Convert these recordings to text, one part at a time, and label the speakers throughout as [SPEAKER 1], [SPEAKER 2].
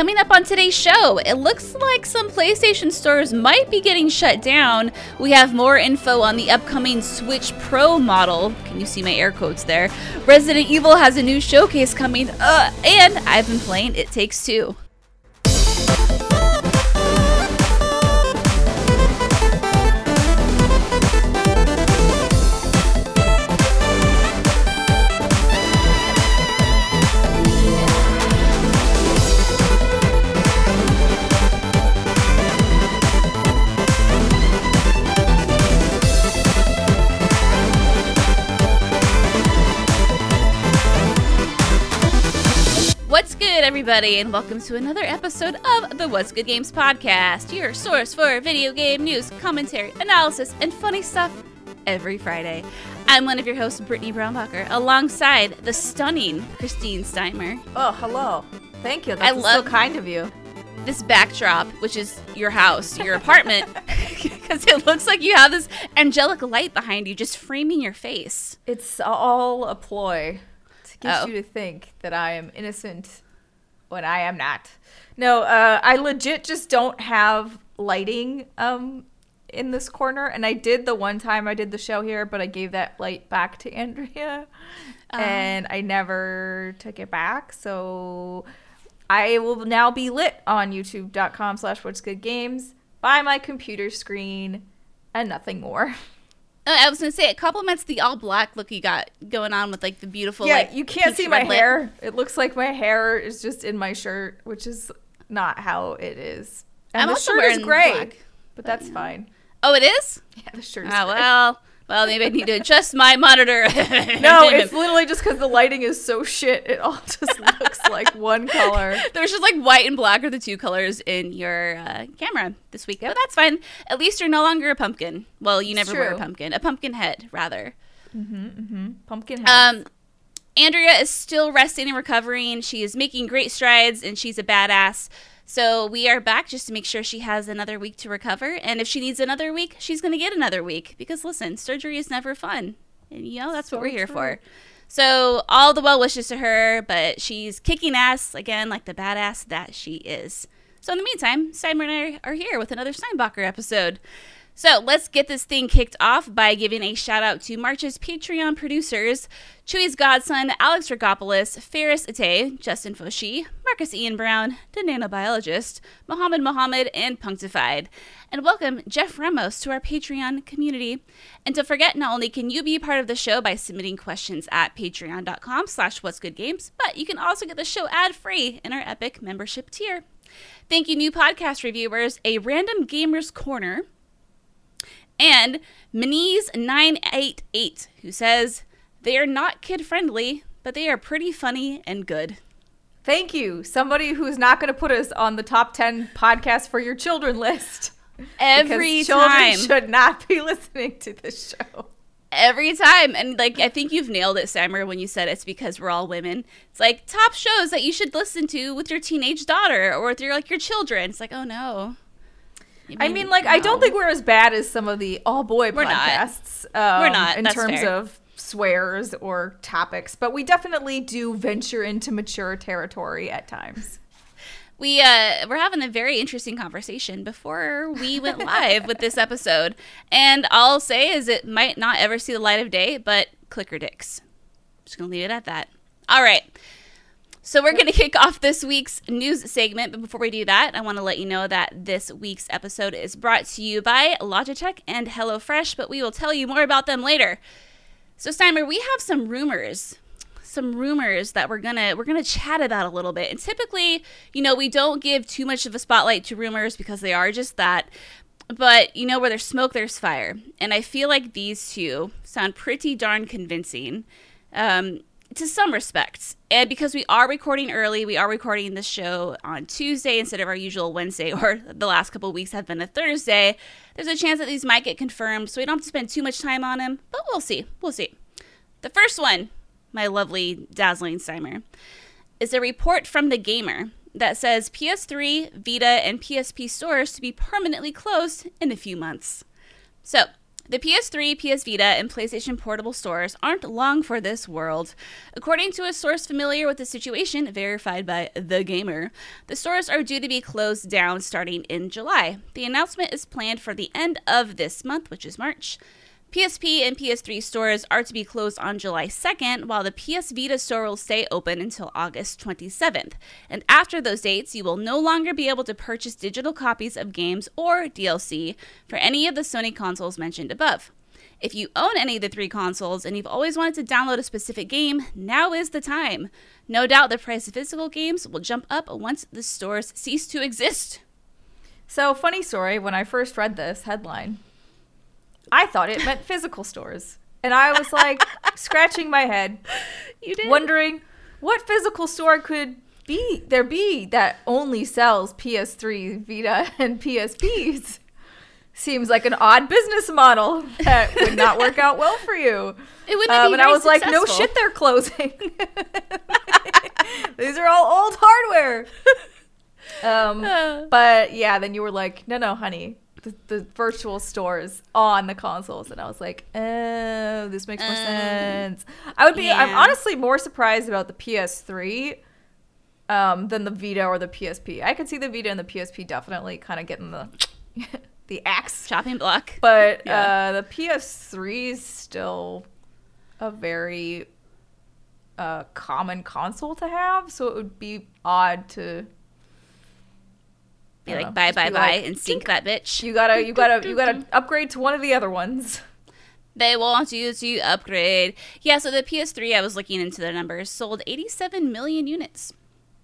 [SPEAKER 1] Coming up on today's show, it looks like some PlayStation stores might be getting shut down. We have more info on the upcoming Switch Pro model. Can you see my air quotes there? Resident Evil has a new showcase coming, uh, and I've been playing It Takes Two. Everybody, and welcome to another episode of the What's Good Games podcast, your source for video game news, commentary, analysis, and funny stuff every Friday. I'm one of your hosts, Brittany Brombacher, alongside the stunning Christine Steimer.
[SPEAKER 2] Oh, hello. Thank you.
[SPEAKER 1] I love-
[SPEAKER 2] so kind of you.
[SPEAKER 1] This backdrop, which is your house, your apartment, because it looks like you have this angelic light behind you just framing your face.
[SPEAKER 2] It's all a ploy to get
[SPEAKER 1] Oh.
[SPEAKER 2] you to think that I am innocent when I am not. No, uh, I legit just don't have lighting um, in this corner. And I did the one time I did the show here, but I gave that light back to Andrea. and I never took it back. So I will now be lit on youtube.com slash what's good games by my computer screen and nothing more.
[SPEAKER 1] Uh, I was gonna say it complements the all black look you got going on with like the beautiful.
[SPEAKER 2] yeah,
[SPEAKER 1] like,
[SPEAKER 2] you can't see my
[SPEAKER 1] lip.
[SPEAKER 2] hair. It looks like my hair is just in my shirt, which is not how it is. And
[SPEAKER 1] I'm
[SPEAKER 2] the
[SPEAKER 1] also
[SPEAKER 2] shirt is gray,
[SPEAKER 1] black,
[SPEAKER 2] but that's fine.
[SPEAKER 1] Oh, it is.
[SPEAKER 2] Yeah, the shirt is
[SPEAKER 1] Oh
[SPEAKER 2] gray.
[SPEAKER 1] well, well maybe I need to adjust my monitor.
[SPEAKER 2] No, it's literally just because the lighting is so shit. It all just looks like one color.
[SPEAKER 1] There's just like white and black are the two colors in your uh, camera this week, but that's fine. At least you're no longer a pumpkin. Well, you
[SPEAKER 2] It's
[SPEAKER 1] never were a pumpkin. A pumpkin head, rather.
[SPEAKER 2] mm-hmm Pumpkin head.
[SPEAKER 1] Um, Andrea is still resting and recovering. She is making great strides, and she's a badass. So we are back just to make sure she has another week to recover. And if she needs another week, she's going to get another week. Because listen, surgery is never fun, and you know that's what we're here
[SPEAKER 2] true.
[SPEAKER 1] for. So all the well wishes to her, but she's kicking ass again, like the badass that she is. So in the meantime, Steinberg and I are here with another Steinbacher episode. So let's get this thing kicked off by giving a shout out to March's Patreon producers Chewy's Godson, Alex Rigopoulos, Ferris Ate, Justin Foshi, Marcus Ian Brown, the nanobiologist, Mohammed Mohammed, and Punctified. And welcome Jeff Ramos to our Patreon community. And don't forget, not only can you be part of the show by submitting questions at patreon.com slash what's good games, but you can also get the show ad-free in our Epic membership tier. Thank you, new podcast reviewers, a random gamer's corner, and Moniz988, who says, They are not kid friendly, but they are pretty funny and good.
[SPEAKER 2] Thank you. Somebody who's not going to put us on the top 10 podcast for your children list.
[SPEAKER 1] Every time.
[SPEAKER 2] should not be listening to this show.
[SPEAKER 1] Every time. And like, I think you've nailed it, Steimer, when you said it's because we're all women. It's like top shows that you should listen to with your teenage daughter or with your, like, your children. It's like, oh no.
[SPEAKER 2] I mean, like, I don't think we're as bad as some of the all boy
[SPEAKER 1] We're not.
[SPEAKER 2] Um,
[SPEAKER 1] We're not.
[SPEAKER 2] in
[SPEAKER 1] That's
[SPEAKER 2] terms
[SPEAKER 1] fair.
[SPEAKER 2] of swears or topics, but we definitely do venture into mature territory at times.
[SPEAKER 1] we uh we're having a very interesting conversation before we went live with this episode and i'll say is it might not ever see the light of day but clicker dicks just gonna leave it at that all right so we're going to kick off this week's news segment but before we do that i want to let you know that this week's episode is brought to you by logitech and hellofresh but we will tell you more about them later so steimer we have some rumors some rumors that we're gonna we're gonna chat about a little bit. And typically, you know, we don't give too much of a spotlight to rumors because they are just that. But you know, where there's smoke, there's fire, and I feel like these two sound pretty darn convincing, um, to some respects. And because we are recording early, we are recording this show on Tuesday instead of our usual Wednesday, or the last couple weeks have been a Thursday. There's a chance that these might get confirmed, so we don't have to spend too much time on them. But we'll see. We'll see. The first one my lovely dazzling Steimer, is a report from the gamer that says PS3, Vita, and PSP stores to be permanently closed in a few months. So, The PS3, PS Vita, and PlayStation Portable stores aren't long for this world. According to a source familiar with the situation, verified by The Gamer, the stores are due to be closed down starting in July. The announcement is planned for the end of this month, which is March. PSP and PS3 stores are to be closed on July 2nd, while the PS Vita store will stay open until August 27th. And after those dates, you will no longer be able to purchase digital copies of games or DLC for any of the Sony consoles mentioned above. If you own any of the three consoles and you've always wanted to download a specific game, now is the time. No doubt the price of physical games will jump up once the stores cease to exist.
[SPEAKER 2] So, funny story when I first read this headline, I thought it meant physical stores. And I was like scratching my head,
[SPEAKER 1] You did?
[SPEAKER 2] wondering what physical store could be there be that only sells PS3, Vita, and PSPs. Seems like an odd business model that would not work out well for you.
[SPEAKER 1] It wouldn't
[SPEAKER 2] Um,
[SPEAKER 1] be
[SPEAKER 2] and I was like, no shit, they're closing. These are all old hardware. Um,
[SPEAKER 1] Uh.
[SPEAKER 2] but yeah, then you were like, no, no, honey, the, the virtual stores on the consoles, and I was like, oh, this makes more
[SPEAKER 1] Um,
[SPEAKER 2] sense. I would be. I'm honestly more surprised about the PS3 um, than the Vita or the PSP. I could see the Vita and the PSP definitely kind of getting the the axe,
[SPEAKER 1] Shopping block.
[SPEAKER 2] but
[SPEAKER 1] Yeah.
[SPEAKER 2] uh, the PS3 is still a very uh, common console to have, so it would be odd to
[SPEAKER 1] be like
[SPEAKER 2] know,
[SPEAKER 1] bye
[SPEAKER 2] just
[SPEAKER 1] bye bye
[SPEAKER 2] like,
[SPEAKER 1] and sink that bitch.
[SPEAKER 2] You gotta, you gotta, you gotta upgrade to one of the other ones.
[SPEAKER 1] They want you to upgrade. Yeah, so the PS3, I was looking into the numbers, sold 87 million units.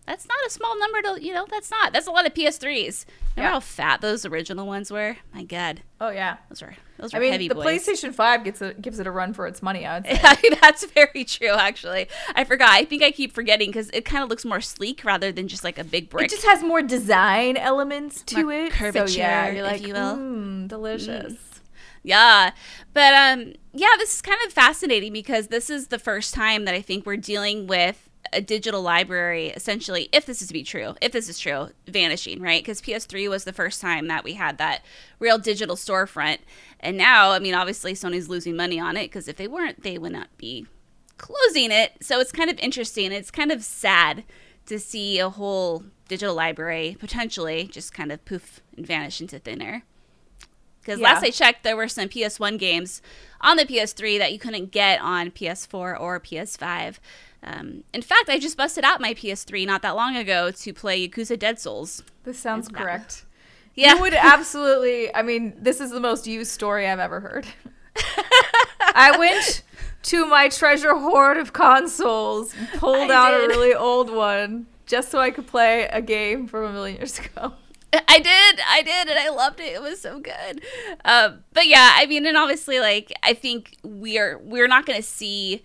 [SPEAKER 1] That's not a small number to, you know, that's not. That's a lot of PS3s. Remember
[SPEAKER 2] Yeah.
[SPEAKER 1] how fat those original ones were? My God,
[SPEAKER 2] Oh yeah.
[SPEAKER 1] those were those were
[SPEAKER 2] I mean,
[SPEAKER 1] heavy
[SPEAKER 2] the
[SPEAKER 1] boys.
[SPEAKER 2] PlayStation Five gets a, gives it a run for its money. I would say.
[SPEAKER 1] I mean, that's very true, actually. I forgot. I think I keep forgetting because it kind of looks more sleek rather than just like a big brick.
[SPEAKER 2] It just has more design elements to
[SPEAKER 1] More
[SPEAKER 2] it.
[SPEAKER 1] curvature,
[SPEAKER 2] so yeah, you're
[SPEAKER 1] if
[SPEAKER 2] like,
[SPEAKER 1] you will.
[SPEAKER 2] mmm, delicious.
[SPEAKER 1] Yeah. But um yeah, this is kind of fascinating because this is the first time that I think we're dealing with a digital library essentially if this is to be true, if this is true, vanishing, right? Cuz PS3 was the first time that we had that real digital storefront. And now, I mean, obviously Sony's losing money on it because if they weren't, they would not be closing it. So it's kind of interesting. It's kind of sad to see a whole digital library potentially just kind of poof and vanish into thin air. Because
[SPEAKER 2] Yeah.
[SPEAKER 1] last I checked, there were some PS1 games on the PS3 that you couldn't get on PS4 or PS5. Um, in fact, I just busted out my PS3 not that long ago to play Yakuza Dead Souls.
[SPEAKER 2] This sounds correct.
[SPEAKER 1] Yeah,
[SPEAKER 2] You would absolutely. I mean, this is the most used story I've ever heard. I went to my treasure hoard of consoles, pulled
[SPEAKER 1] I
[SPEAKER 2] out a really old one just so I could play a game from a million years ago.
[SPEAKER 1] I did, I did, and I loved it. It was so good. Um, but yeah, I mean, and obviously, like, I think we are we're not going to see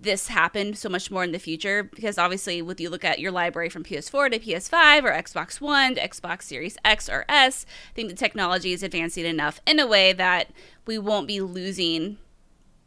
[SPEAKER 1] this happened so much more in the future because obviously, with you look at your library from PS4 to PS5 or Xbox One to Xbox Series X or S, I think the technology is advancing enough in a way that we won't be losing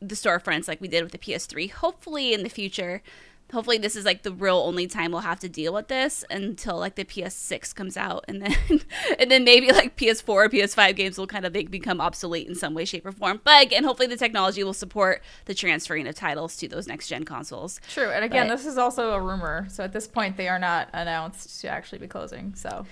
[SPEAKER 1] the storefronts like we did with the PS3. Hopefully, in the future, hopefully this is like the real only time we'll have to deal with this until like the PS6 comes out, and then and then maybe like PS4 or PS5 games will kind of like, become obsolete in some way, shape, or form. But again, hopefully the technology will support the transferring of titles to those next gen consoles.
[SPEAKER 2] True, and again,
[SPEAKER 1] But-
[SPEAKER 2] this is also a rumor. So at this point, they are not announced to actually be closing. So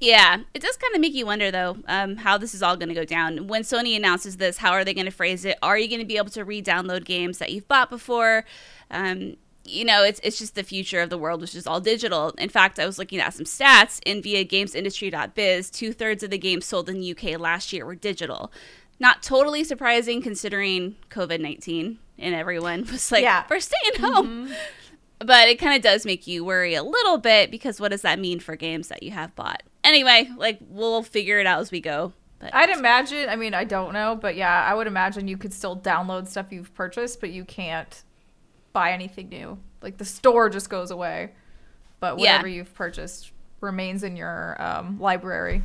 [SPEAKER 1] Yeah, it does kind of make you wonder though um, how this is all going to go down. When Sony announces this, how are they going to phrase it? Are you going to be able to re-download games that you've bought before? Um, you know, it's it's just the future of the world, which is all digital. In fact, I was looking at some stats in via GamesIndustry.biz. Two thirds of the games sold in the UK last year were digital. Not totally surprising considering COVID nineteen and everyone was like,
[SPEAKER 2] Yeah.
[SPEAKER 1] "We're staying mm-hmm. home." but it kind of does make you worry a little bit because what does that mean for games that you have bought? Anyway, like we'll figure it out as we go. But
[SPEAKER 2] I'd imagine. I mean, I don't know, but yeah, I would imagine you could still download stuff you've purchased, but you can't buy anything new. Like the store just goes away, but
[SPEAKER 1] Yeah.
[SPEAKER 2] whatever you've purchased remains in your um, library.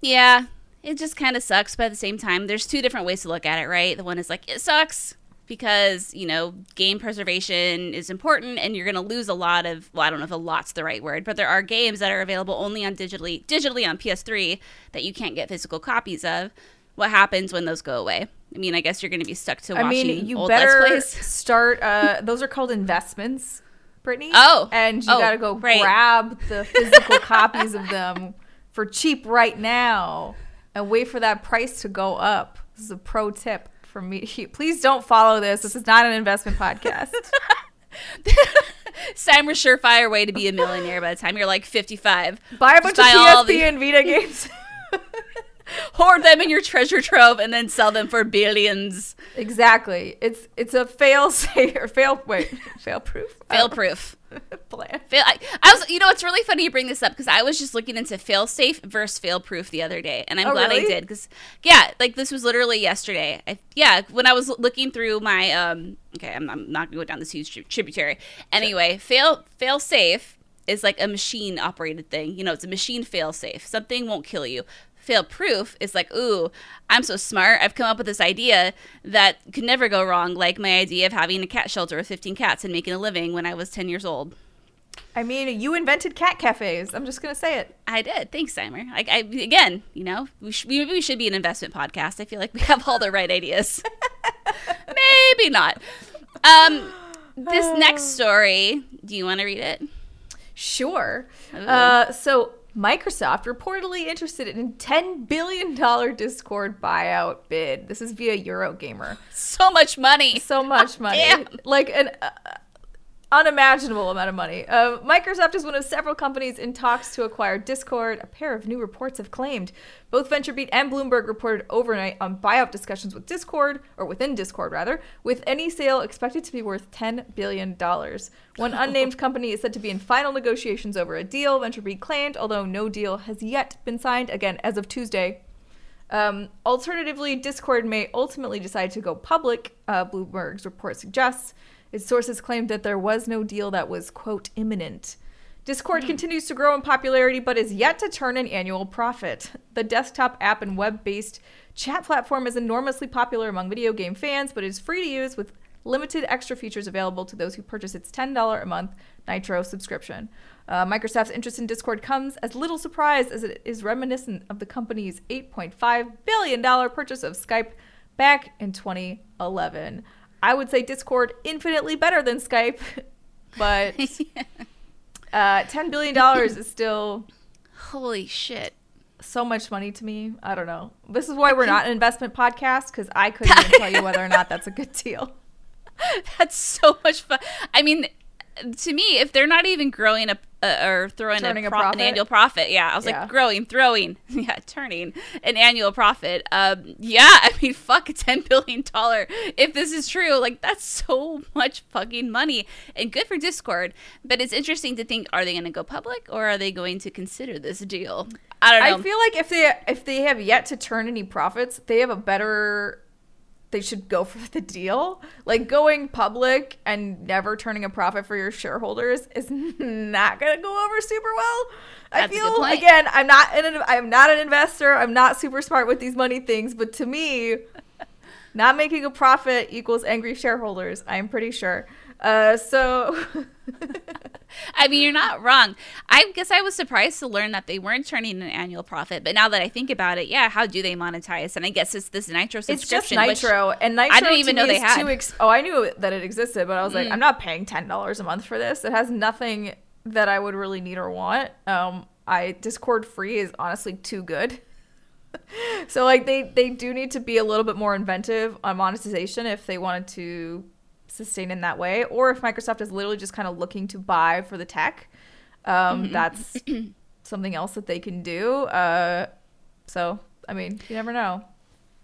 [SPEAKER 1] yeah, it just kind of sucks. But at the same time, there's two different ways to look at it, right? The one is like it sucks because you know game preservation is important, and you're going to lose a lot of. Well, I don't know if a lot's the right word, but there are games that are available only on digitally digitally on PS3 that you can't get physical copies of. What happens when those go away. I mean, I guess you're going to be stuck to watching
[SPEAKER 2] I mean, you
[SPEAKER 1] old
[SPEAKER 2] better start. Uh, those are called investments, Brittany.
[SPEAKER 1] Oh.
[SPEAKER 2] and you
[SPEAKER 1] Oh,
[SPEAKER 2] gotta go
[SPEAKER 1] right.
[SPEAKER 2] grab the physical copies of them for cheap right now, and wait for that price to go up. This is a pro tip from me. Please don't follow this. This is not an investment podcast.
[SPEAKER 1] Steimer's surefire way to be a millionaire by the time you're like 55.
[SPEAKER 2] Buy a
[SPEAKER 1] Just
[SPEAKER 2] bunch of PSP
[SPEAKER 1] the-
[SPEAKER 2] and Vita games.
[SPEAKER 1] Hoard them in your treasure trove and then sell them for billions.
[SPEAKER 2] exactly. It's it's a fail safe or fail wait fail proof
[SPEAKER 1] Fail proof.
[SPEAKER 2] plan.
[SPEAKER 1] Fail. I, I was, you know, it's really funny you bring this up because I was just looking into fail safe versus fail proof the other day, and I'm
[SPEAKER 2] Oh,
[SPEAKER 1] glad I did because, yeah, like this was literally yesterday. I, yeah, when I was looking through my, um, okay, I'm, I'm not gonna go down this huge tri- tributary. Anyway, fail fail safe is like a machine operated thing. You know, it's a machine fail safe. Something won't kill you. Fail proof is like, ooh, I'm so smart. I've come up with this idea that could never go wrong, like my idea of having a cat shelter with 15 cats and making a living when I was 10 years old.
[SPEAKER 2] I mean, you invented cat cafes. I'm just gonna say it.
[SPEAKER 1] I did. Thanks, Steimer. Like I again, you know, we sh- maybe we should be an investment podcast. I feel like we have all the right ideas. maybe not. Um, this next story. Do you want to read it?
[SPEAKER 2] Sure. Uh, so Microsoft reportedly interested in $10 billion Discord buyout bid. This is via Eurogamer.
[SPEAKER 1] So much money.
[SPEAKER 2] So much money.
[SPEAKER 1] Damn.
[SPEAKER 2] Like an uh, unimaginable amount of money. Uh, Microsoft is one of several companies in talks to acquire Discord, a pair of new reports have claimed. Both VentureBeat and Bloomberg reported overnight on buyout discussions with Discord, or within Discord rather, with any sale expected to be worth $10 billion. One unnamed company is said to be in final negotiations over a deal, VentureBeat claimed, although no deal has yet been signed, again, as of Tuesday. Um, alternatively, Discord may ultimately decide to go public, uh, Bloomberg's report suggests. Its sources claimed that there was no deal that was, quote, imminent. Discord continues to grow in popularity but is yet to turn an annual profit. The desktop app and web based chat platform is enormously popular among video game fans but is free to use with limited extra features available to those who purchase its $10 a month Nitro subscription. Uh, Microsoft's interest in Discord comes as little surprise as it is reminiscent of the company's $8.5 billion purchase of Skype back in 2011. I would say Discord infinitely better than Skype, but uh, $10 billion is still
[SPEAKER 1] Holy shit.
[SPEAKER 2] so much money to me. I don't know. This is why we're not an investment podcast because I couldn't even tell you whether or not that's a good deal.
[SPEAKER 1] That's so much fun. I mean, to me, if they're not even growing a uh, or throwing a,
[SPEAKER 2] a
[SPEAKER 1] pro-
[SPEAKER 2] profit?
[SPEAKER 1] an annual profit, yeah, I was
[SPEAKER 2] Yeah.
[SPEAKER 1] like growing, throwing, yeah, turning an annual profit. Um, yeah, I mean, fuck, a ten billion dollar. If this is true, like that's so much fucking money, and good for Discord. But it's interesting to think: are they going to go public, or are they going to consider this deal? I don't know.
[SPEAKER 2] I feel like if they if they have yet to turn any profits, they have a better. They should go for the deal. Like going public and never turning a profit for your shareholders is not going to go over super well. I
[SPEAKER 1] That's good
[SPEAKER 2] feel again, I'm not an I'm not an investor. I'm not super smart with these money things, but to me, not making a profit equals angry shareholders. I'm pretty sure. Uh, so
[SPEAKER 1] I mean, you're not wrong. I guess I was surprised to learn that they weren't turning an annual profit. But now that I think about it, yeah, how do they monetize? And I guess it's this Nitro subscription.
[SPEAKER 2] It's just Nitro, and Nitro.
[SPEAKER 1] I didn't even know they had.
[SPEAKER 2] Too ex- oh, I knew that it existed, but I was like,
[SPEAKER 1] Mm.
[SPEAKER 2] I'm not paying ten dollars a month for this. It has nothing that I would really need or want. Um, I Discord free is honestly too good. so like they they do need to be a little bit more inventive on monetization if they wanted to sustain in that way, or if Microsoft is literally just kind of looking to buy for the tech. Um,
[SPEAKER 1] Mm-hmm.
[SPEAKER 2] That's something else that they can do. Uh, so I mean, you never know.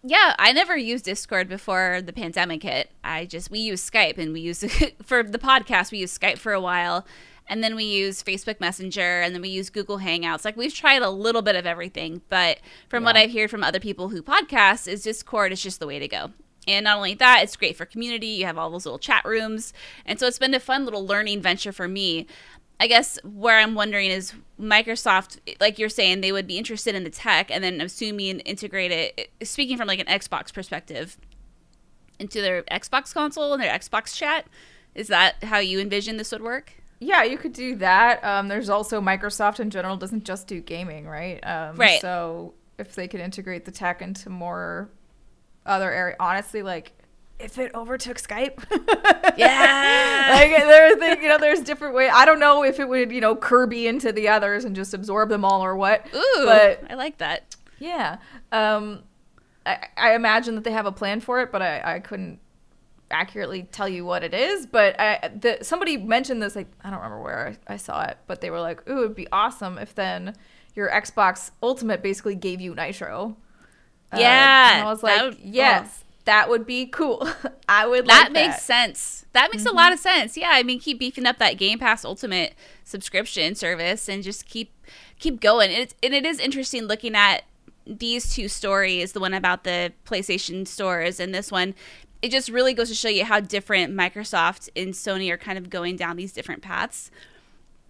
[SPEAKER 1] yeah, I never used Discord before the pandemic hit. I just we use Skype and we use for the podcast. We use Skype for a while, and then we use Facebook Messenger, and then we use Google Hangouts. Like we've tried a little bit of everything, but from what I've heard from other people who podcast, is Discord is just the way to go. And not only that, it's great for community. You have all those little chat rooms, and so it's been a fun little learning venture for me. I guess where I'm wondering is Microsoft, like you're saying, they would be interested in the tech and then assuming integrate it, speaking from like an Xbox perspective, into their Xbox console and their Xbox chat. Is that how you envision this would work?
[SPEAKER 2] Yeah, you could do that. Um, there's also Microsoft in general doesn't just do gaming, right? Um,
[SPEAKER 1] Right.
[SPEAKER 2] So if they could integrate the tech into more other area. Honestly, like if it overtook Skype.
[SPEAKER 1] Yeah.
[SPEAKER 2] like there, there, you know, there's different ways. I don't know if it would, you know, Kirby into the others and just absorb them all or what.
[SPEAKER 1] Ooh,
[SPEAKER 2] but
[SPEAKER 1] I like that.
[SPEAKER 2] yeah, um, I, I imagine that they have a plan for it, but I, I couldn't accurately tell you what it is. But I, the, somebody mentioned this, like I don't remember where I, I saw it, but they were like, "Ooh, it'd be awesome if then your Xbox Ultimate basically gave you Nitro." Uh,
[SPEAKER 1] Yeah,
[SPEAKER 2] and I was like,
[SPEAKER 1] would-
[SPEAKER 2] "Yes, that would be cool. I would
[SPEAKER 1] That
[SPEAKER 2] like
[SPEAKER 1] makes
[SPEAKER 2] that.
[SPEAKER 1] sense. That makes a lot of sense. Yeah, I mean, keep beefing up that Game Pass Ultimate subscription service and just keep keep going. And, it's, and it is interesting looking at these two stories, the one about the PlayStation stores and this one. It just really goes to show you how different Microsoft and Sony are kind of going down these different paths.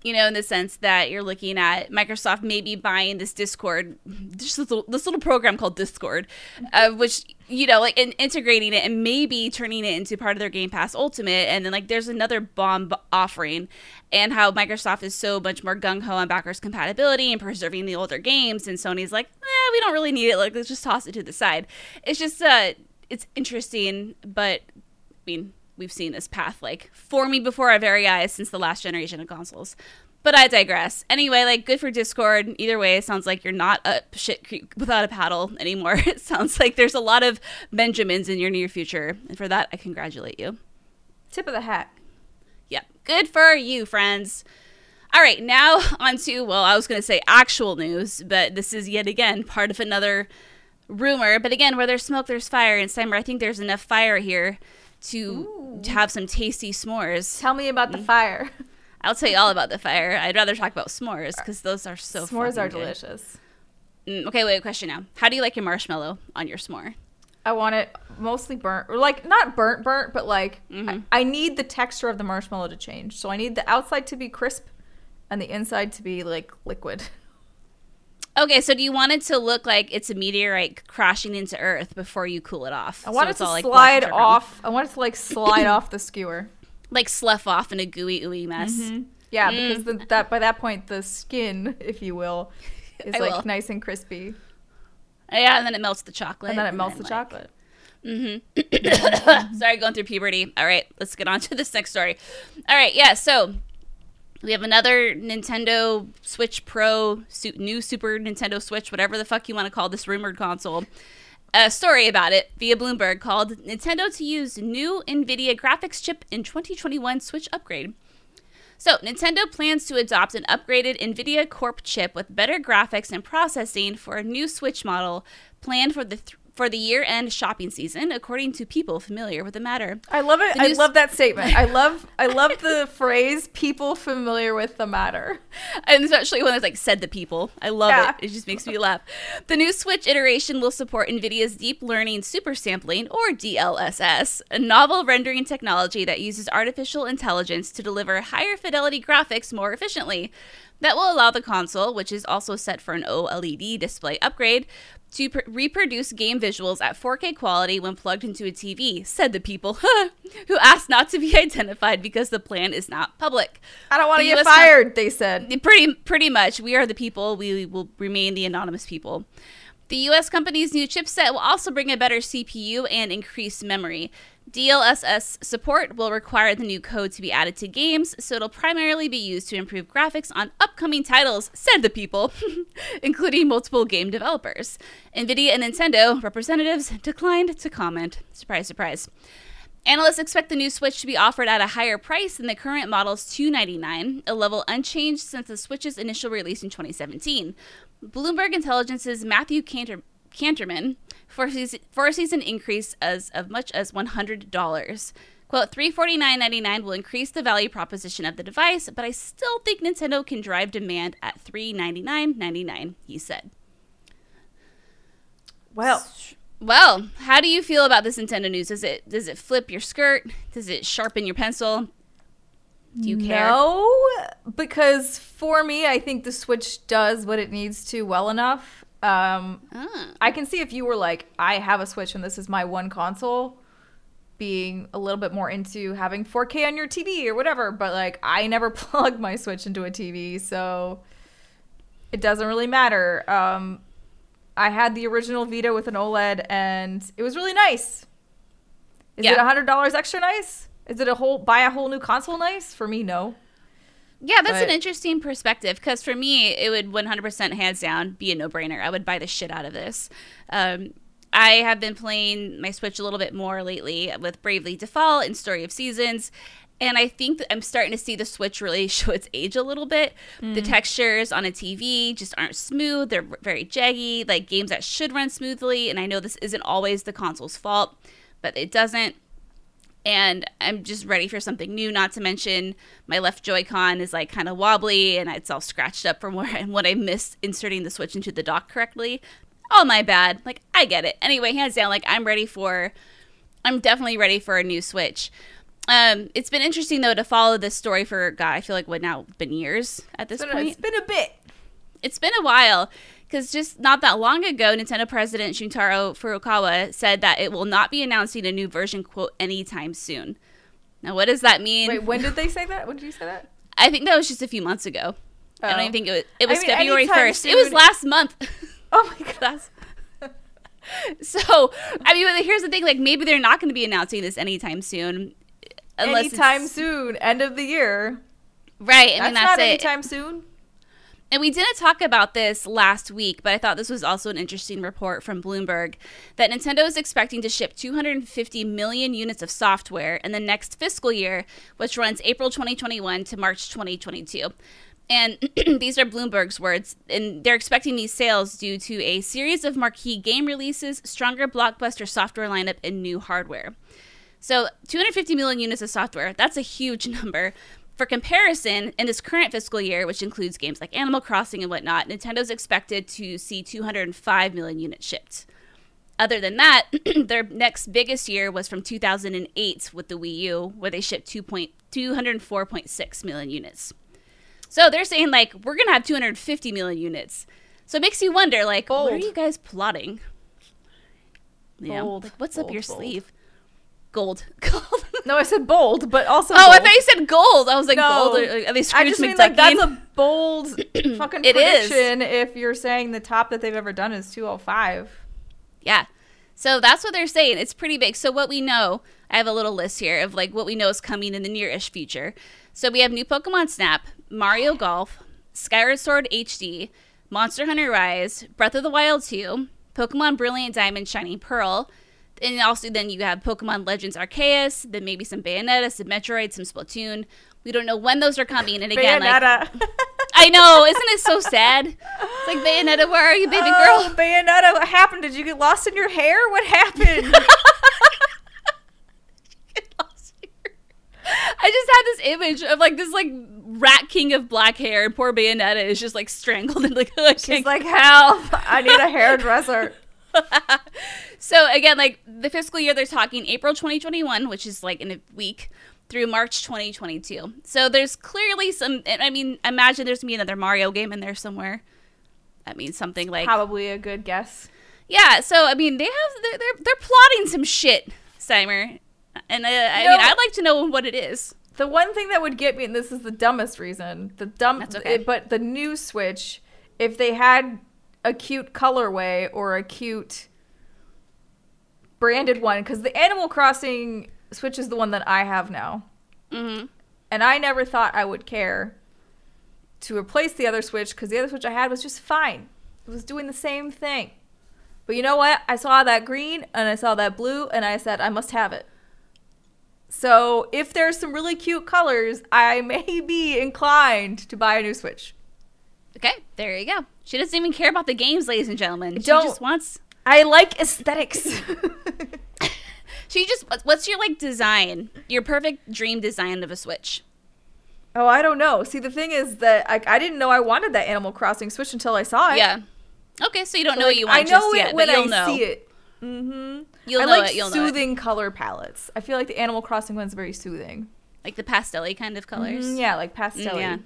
[SPEAKER 1] You know, in the sense that you're looking at Microsoft maybe buying this Discord, this little, this little program called Discord, uh, which you know, like and integrating it and maybe turning it into part of their Game Pass Ultimate, and then like there's another bomb offering, and how Microsoft is so much more gung ho on backwards compatibility and preserving the older games, and Sony's like, eh, we don't really need it. Like let's just toss it to the side. It's just uh, it's interesting, but I mean, we've seen this path like for me before our very eyes since the last generation of consoles. But I digress. Anyway, like good for Discord. Either way, it sounds like you're not a shit creek without a paddle anymore. It sounds like there's a lot of Benjamins in your near future, and for that, I congratulate you.
[SPEAKER 2] Tip of the hat.
[SPEAKER 1] Yeah, good for you, friends. All right, now on to, well, I was going to say actual news, but this is yet again part of another rumor. But again, where there's smoke, there's fire. And Steimer, I think there's enough fire here to, to have some tasty s'mores.
[SPEAKER 2] Tell me about
[SPEAKER 1] Mm.
[SPEAKER 2] the fire.
[SPEAKER 1] I'll tell you all about the fire. I'd rather talk about s'mores because those are so
[SPEAKER 2] S'mores are
[SPEAKER 1] good.
[SPEAKER 2] delicious.
[SPEAKER 1] Mm, okay, wait, a question now. How do you like your marshmallow on your s'more?
[SPEAKER 2] I want it mostly burnt, or like not burnt, burnt, but like
[SPEAKER 1] Mhm.
[SPEAKER 2] I, I need the texture of the marshmallow to change. So I need the outside to be crisp, and the inside to be like liquid.
[SPEAKER 1] Okay, so do you want it to look like it's a meteorite crashing into Earth before you cool it off?
[SPEAKER 2] I want
[SPEAKER 1] So
[SPEAKER 2] it to
[SPEAKER 1] all, like,
[SPEAKER 2] slide
[SPEAKER 1] and dark brown?
[SPEAKER 2] off. I want it to like slide off the skewer.
[SPEAKER 1] like slough off in a gooey ooey mess.
[SPEAKER 2] Yeah,
[SPEAKER 1] Mm.
[SPEAKER 2] because the, that by that point the skin, if you will, is
[SPEAKER 1] I
[SPEAKER 2] like
[SPEAKER 1] will.
[SPEAKER 2] nice and crispy,
[SPEAKER 1] Yeah, and then it melts the chocolate.
[SPEAKER 2] and then it melts
[SPEAKER 1] I'm
[SPEAKER 2] the
[SPEAKER 1] like-
[SPEAKER 2] chocolate.
[SPEAKER 1] Sorry, going through puberty. All right, let's get on to this next story. All right, yeah, so we have another Nintendo Switch Pro, new Super Nintendo Switch, whatever the fuck you want to call this rumored console. A story about it via Bloomberg called Nintendo to use new NVIDIA graphics chip in 2021 Switch upgrade. So, Nintendo plans to adopt an upgraded NVIDIA Corp chip with better graphics and processing for a new Switch model planned for the th- for the year-end shopping season, according to people familiar with the matter.
[SPEAKER 2] I love it. I love that statement. I love I love the phrase "people familiar with the matter."
[SPEAKER 1] and especially when it's like said the people. I love
[SPEAKER 2] Yeah.
[SPEAKER 1] it. It just makes me laugh. The new Switch iteration will support NVIDIA's deep learning super sampling or DLSS, a novel rendering technology that uses artificial intelligence to deliver higher fidelity graphics more efficiently. That will allow the console, which is also set for an OLED display upgrade, to pr- reproduce game visuals at 4K quality when plugged into a TV, said the people who asked not to be identified because the plan is not public.
[SPEAKER 2] I don't want to get
[SPEAKER 1] US com-
[SPEAKER 2] fired. They said.
[SPEAKER 1] Pretty pretty much, we are the people. We will remain the anonymous people. The U.S. company's new chipset will also bring a better CPU and increased memory. DLSS support will require the new code to be added to games, so it'll primarily be used to improve graphics on upcoming titles, said the people, including multiple game developers. NVIDIA and Nintendo representatives declined to comment. Surprise, surprise. Analysts expect the new Switch to be offered at a higher price than the current model's 299, a level unchanged since the Switch's initial release in 2017. Bloomberg Intelligence's Matthew Cantor- Kanterman foresees, foresees an increase as of much as $100. Quote, $349.99 will increase the value proposition of the device, but I still think Nintendo can drive demand at $399.99, he said.
[SPEAKER 2] Well,
[SPEAKER 1] Well, how do you feel about this Nintendo news? Does it does it flip your skirt? Does it sharpen your pencil? Do you care?
[SPEAKER 2] No, because for me, I think the Switch does what it needs to well enough. Um,
[SPEAKER 1] Ah.
[SPEAKER 2] I can see if you were like, I have a Switch and this is my one console, being a little bit more into having 4K on your TV or whatever. But like, I never plug my Switch into a TV, so it doesn't really matter. Um, I had the original Vita with an OLED, and it was really nice. Is
[SPEAKER 1] Yeah.
[SPEAKER 2] it a hundred dollars extra nice? Is it a whole buy a whole new console nice? For me, no.
[SPEAKER 1] Yeah, that's an interesting perspective because for me, it would 100% hands down be a no brainer. I would buy the shit out of this. Um, I have been playing my Switch a little bit more lately with Bravely Default and Story of Seasons. And I think that I'm starting to see the Switch really show its age a little bit. The textures on a TV just aren't smooth. They're very jaggy, like games that should run smoothly. And I know this isn't always the console's fault, but it doesn't and I'm just ready for something new. Not to mention, my left Joy-Con is like kind of wobbly, and it's all scratched up from where and when I missed inserting the Switch into the dock correctly. All my bad. Like I get it. Anyway, hands down, like I'm ready for. I'm definitely ready for a new Switch. Um, it's been interesting though to follow this story for God. I feel like what now been years at this
[SPEAKER 2] It's been,
[SPEAKER 1] point
[SPEAKER 2] it's been a bit.
[SPEAKER 1] it's been a while because just not that long ago, Nintendo President Shuntaro Furukawa said that it will not be announcing a new version quote anytime soon. Now, what does that mean?
[SPEAKER 2] Wait, when did they say that? When did you say that?
[SPEAKER 1] I think that was just a few months ago. I don't
[SPEAKER 2] Oh.
[SPEAKER 1] even think it was. It
[SPEAKER 2] I
[SPEAKER 1] was
[SPEAKER 2] mean,
[SPEAKER 1] February first. It was last month.
[SPEAKER 2] Oh my god.
[SPEAKER 1] So, I mean, here's the thing: like, maybe they're not going to be announcing this anytime soon, unless
[SPEAKER 2] anytime soon, end of the year.
[SPEAKER 1] right? I
[SPEAKER 2] That's
[SPEAKER 1] mean, that's
[SPEAKER 2] not
[SPEAKER 1] it.
[SPEAKER 2] anytime soon.
[SPEAKER 1] And we didn't talk about this last week, but I thought this was also an interesting report from Bloomberg that Nintendo is expecting to ship 250 million units of software in the next fiscal year, which runs April 2021 to March 2022. And these are Bloomberg's words, and they're expecting these sales due to a series of marquee game releases, stronger blockbuster software lineup, and new hardware. So 250 million units of software, that's a huge number. For comparison, in this current fiscal year, which includes games like Animal Crossing and whatnot, Nintendo's expected to see 205 million units shipped. Other than that, their next biggest year was from 2008 with the Wii U, where they shipped 2 point, 204.6 million units. So they're saying, like, we're going to have 250 million units. So it makes you wonder, like, what are you guys plotting? Yeah.
[SPEAKER 2] Bold,
[SPEAKER 1] Like, what's up your
[SPEAKER 2] bold.
[SPEAKER 1] sleeve? Gold. Gold.
[SPEAKER 2] No, I said bold, but also.
[SPEAKER 1] Oh, I thought you said gold. I was like,
[SPEAKER 2] No.
[SPEAKER 1] gold. Are, are they
[SPEAKER 2] I
[SPEAKER 1] Scrooge
[SPEAKER 2] just mean like that's a bold fucking
[SPEAKER 1] It is.
[SPEAKER 2] prediction. If you're saying the top that they've ever done is 205.
[SPEAKER 1] yeah. So that's what they're saying. It's pretty big. So what we know, I have a little list here of like what we know is coming in the near-ish future. So we have new Pokemon Snap, Mario Golf, Skyward Sword HD, Monster Hunter Rise, Breath of the Wild 2, Pokemon Brilliant Diamond, Shining Pearl, and also then you have Pokemon Legends Arceus, then maybe some Bayonetta, some Metroid, some Splatoon. We don't know when those are coming. And again, like
[SPEAKER 2] Bayonetta.
[SPEAKER 1] I know, isn't it so sad? It's like Bayonetta, where are you, baby
[SPEAKER 2] Oh,
[SPEAKER 1] girl?
[SPEAKER 2] Bayonetta, what happened? Did you get lost in your hair? What happened?
[SPEAKER 1] I just had this image of like this like rat king of black hair, and poor Bayonetta is just like strangled and like
[SPEAKER 2] She's like, help! I need a hairdresser.
[SPEAKER 1] So again, like the fiscal year they're talking April 2021, which is like in a week, through March 2022. So there's clearly some. I mean, imagine there's gonna be another Mario game in there somewhere. That means something like
[SPEAKER 2] Probably a good guess.
[SPEAKER 1] yeah. So I mean, they have they're they're, they're plotting some shit, Steimer. And uh, I
[SPEAKER 2] No.
[SPEAKER 1] mean, I'd like to know what it is.
[SPEAKER 2] The one thing that would get me, and this is the dumbest reason, the dumb,
[SPEAKER 1] That's okay.
[SPEAKER 2] it- but the new Switch, if they had a cute colorway or a cute branded one, because the Animal Crossing Switch is the one that I have now,
[SPEAKER 1] hmm
[SPEAKER 2] and I never thought I would care to replace the other Switch because the other Switch I had was just fine. It was doing the same thing. But you know what? I saw that green and I saw that blue, and I said I must have it. So if there's some really cute colors, I may be inclined to buy a new Switch.
[SPEAKER 1] Okay, there you go. She doesn't even care about the games, ladies and gentlemen. She
[SPEAKER 2] Don't-
[SPEAKER 1] just wants.
[SPEAKER 2] I like aesthetics.
[SPEAKER 1] She just. What's your like design? Your perfect dream design of a Switch.
[SPEAKER 2] oh, I don't know. See, the thing is that I, I didn't know I wanted that Animal Crossing Switch until I saw it.
[SPEAKER 1] Yeah. Okay, so you don't
[SPEAKER 2] So,
[SPEAKER 1] know
[SPEAKER 2] like,
[SPEAKER 1] what you want
[SPEAKER 2] I know
[SPEAKER 1] just
[SPEAKER 2] it
[SPEAKER 1] yet,
[SPEAKER 2] when
[SPEAKER 1] you'll
[SPEAKER 2] I
[SPEAKER 1] know.
[SPEAKER 2] see it. Mm-hmm.
[SPEAKER 1] You'll
[SPEAKER 2] I
[SPEAKER 1] know
[SPEAKER 2] like
[SPEAKER 1] it. You'll know it.
[SPEAKER 2] soothing color palettes. I feel like the Animal Crossing one's very soothing.
[SPEAKER 1] Like the pastel kind of colors.
[SPEAKER 2] Mhm, yeah, like pastel.
[SPEAKER 1] Mm, yeah.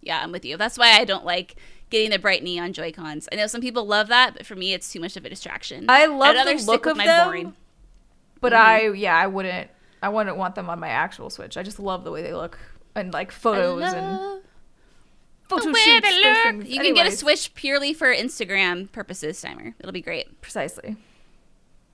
[SPEAKER 1] Yeah, I'm with you. That's why I don't like getting the bright neon Joy Cons. I know some people love that, but for me, it's too much of a distraction.
[SPEAKER 2] I love the look of
[SPEAKER 1] my
[SPEAKER 2] them,
[SPEAKER 1] boring.
[SPEAKER 2] but
[SPEAKER 1] Mhm.
[SPEAKER 2] I yeah I wouldn't I wouldn't want them on my actual Switch. I just love the way they look and like photos and photo shoots.
[SPEAKER 1] to
[SPEAKER 2] those
[SPEAKER 1] look. You can get a Switch purely for Instagram purposes, Steimer. It'll be great.
[SPEAKER 2] Precisely.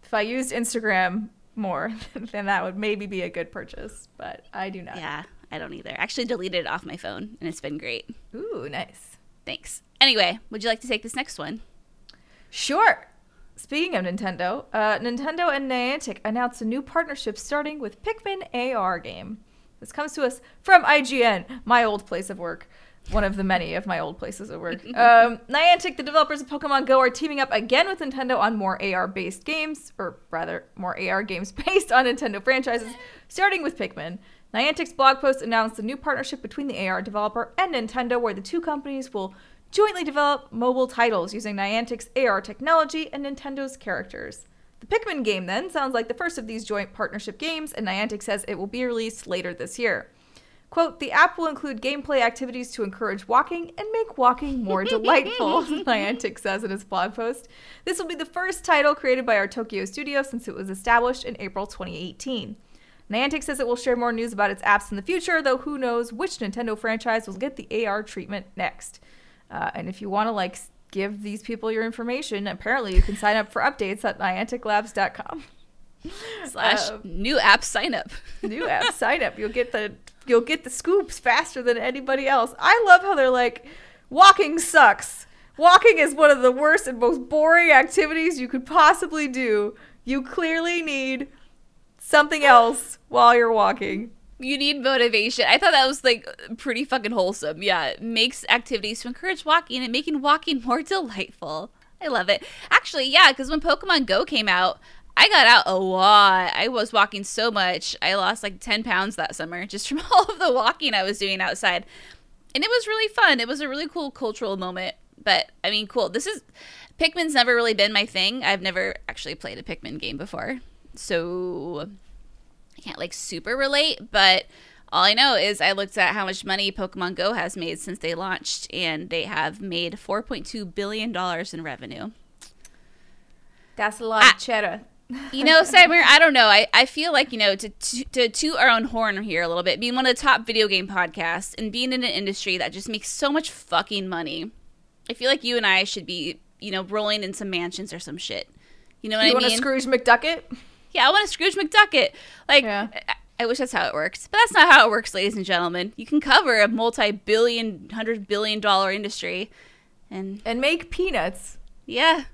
[SPEAKER 2] If I used Instagram more, then that would maybe be a good purchase, but I do not.
[SPEAKER 1] Yeah, I don't either. I actually deleted it off my phone, and it's been great.
[SPEAKER 2] Ooh, nice.
[SPEAKER 1] Thanks. Anyway, would you like to take this next one?
[SPEAKER 2] Sure. Speaking of Nintendo, uh, Nintendo and Niantic announced a new partnership starting with Pikmin AR game. This comes to us from IGN, my old place of work. One of the many of my old places of work. Um, Niantic, the developers of Pokemon Go, are teaming up again with Nintendo on more AR based games, or rather, more AR games based on Nintendo franchises, starting with Pikmin. Niantic's blog post announced a new partnership between the AR developer and Nintendo, where the two companies will jointly develop mobile titles using Niantic's AR technology and Nintendo's characters. The Pikmin game then sounds like the first of these joint partnership games, and Niantic says it will be released later this year. Quote, the app will include gameplay activities to encourage walking and make walking more delightful, Niantic says in his blog post. This will be the first title created by our Tokyo studio since it was established in April 2018. Niantic says it will share more news about its apps in the future, though who knows which Nintendo franchise will get the AR treatment next. Uh, and if you want to like give these people your information, apparently you can sign up for updates at nianticlabs.com.
[SPEAKER 1] Slash
[SPEAKER 2] Um,
[SPEAKER 1] new app sign up.
[SPEAKER 2] New app sign up. You'll get the you'll get the scoops faster than anybody else. I love how they're like walking sucks. Walking is one of the worst and most boring activities you could possibly do. You clearly need something else while you're walking.
[SPEAKER 1] You need motivation. I thought that was like pretty fucking wholesome. Yeah, it makes activities to encourage walking and making walking more delightful. I love it. Actually, yeah, because when Pokemon Go came out, I got out a lot. I was walking so much. I lost like 10 pounds that summer just from all of the walking I was doing outside. And it was really fun. It was a really cool cultural moment. But I mean, cool. This is Pikmin's never really been my thing. I've never actually played a Pikmin game before. So I can't like super relate, but all I know is I looked at how much money Pokemon Go has made since they launched, and they have made $4.2 billion in revenue.
[SPEAKER 2] That's a lot
[SPEAKER 1] Ah.
[SPEAKER 2] of cheddar.
[SPEAKER 1] You know, Steimer, I don't know. I, I feel like, you know, to, to, to toot our own horn here a little bit, being one of the top video game podcasts and being in an industry that just makes so much fucking money, I feel like you and I should be, you know, rolling in some mansions or some shit. You know what
[SPEAKER 2] you
[SPEAKER 1] I
[SPEAKER 2] want
[SPEAKER 1] mean?
[SPEAKER 2] to Scrooge McDucket?
[SPEAKER 1] Yeah, I want to Scrooge McDucket. Like,
[SPEAKER 2] Yeah.
[SPEAKER 1] I, I wish that's how it works, but that's not how it works, ladies and gentlemen. You can cover a multi-billion, hundred billion dollar industry, and
[SPEAKER 2] And make peanuts.
[SPEAKER 1] yeah,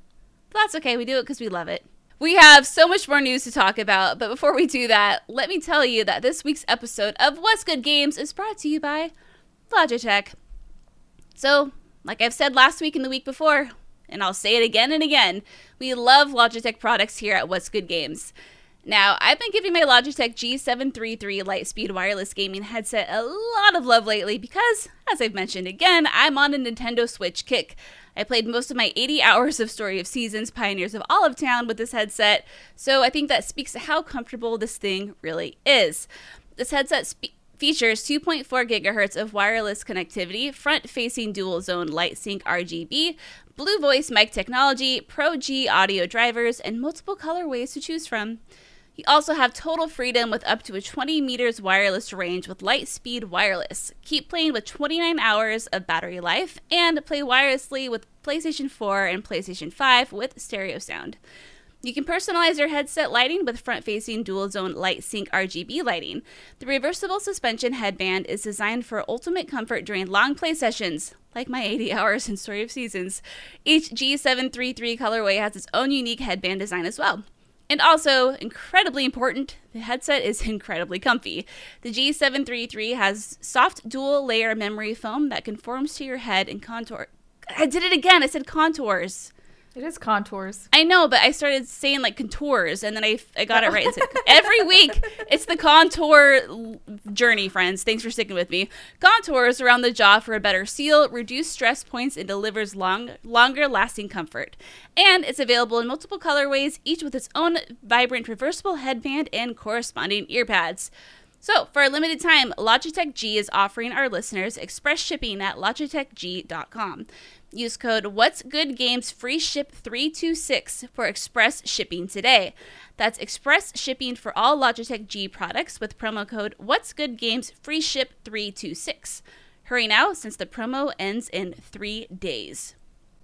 [SPEAKER 1] but that's okay. We do it because we love it. We have so much more news to talk about, but before we do that, let me tell you that this week's episode of What's Good Games is brought to you by Logitech. So, like I've said last week and the week before, and I'll say it again and again, we love Logitech products here at What's Good Games. Now, I've been giving my Logitech G733 Lightspeed wireless gaming headset a lot of love lately because, as I've mentioned again, I'm on a Nintendo Switch kick. I played most of my 80 hours of Story of Seasons Pioneers of Olive Town with this headset, so I think that speaks to how comfortable this thing really is. This headset features 2.4 gigahertz of wireless connectivity, front facing dual zone light sync RGB, Blue Voice mic technology, Pro G audio drivers, and multiple colorways to choose from. You also have total freedom with up to a 20 meters wireless range with Lightspeed Wireless. Keep playing with 29 hours of battery life and play wirelessly with PlayStation 4 and PlayStation 5 with stereo sound. You can personalize your headset lighting with front facing dual zone light sync RGB lighting. The reversible suspension headband is designed for ultimate comfort during long play sessions, like my 80 hours in Story of Seasons. Each G733 colorway has its own unique headband design as well. And also, incredibly important, the headset is incredibly comfy. The G733 has soft dual layer memory foam that conforms to your head and contour. I did it again. I said contours.
[SPEAKER 2] It is contours.
[SPEAKER 1] I know, but I started saying like contours, and then I, I got it right. It's every week, it's the contour journey, friends. Thanks for sticking with me. Contours around the jaw for a better seal, reduce stress points, and delivers long, longer lasting comfort. And it's available in multiple colorways, each with its own vibrant reversible headband and corresponding ear pads. So, for a limited time, Logitech G is offering our listeners express shipping at logitechg.com. Use code What's Good Games Free Ship 326 for express shipping today. That's express shipping for all Logitech G products with promo code What's Good Games Free Ship 326. Hurry now, since the promo ends in three days.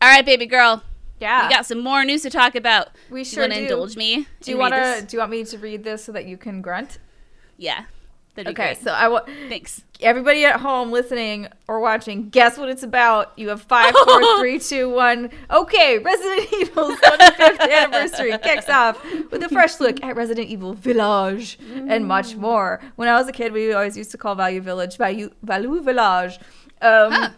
[SPEAKER 1] All right, baby girl.
[SPEAKER 2] Yeah.
[SPEAKER 1] We got some more news to talk about.
[SPEAKER 2] We
[SPEAKER 1] You
[SPEAKER 2] sure do.
[SPEAKER 1] indulge me?
[SPEAKER 2] Do you want to? Do you want me to read this so that you can grunt?
[SPEAKER 1] Yeah. That'd
[SPEAKER 2] Okay, so I want
[SPEAKER 1] Thanks.
[SPEAKER 2] everybody at home listening or watching. Guess what it's about? You have five, four, three, two, one. Okay, Resident Evil's 25th anniversary kicks off with a fresh look at Resident Evil Village and much more. When I was a kid, we always used to call Value Village Value Value Village. Um,
[SPEAKER 1] Huh.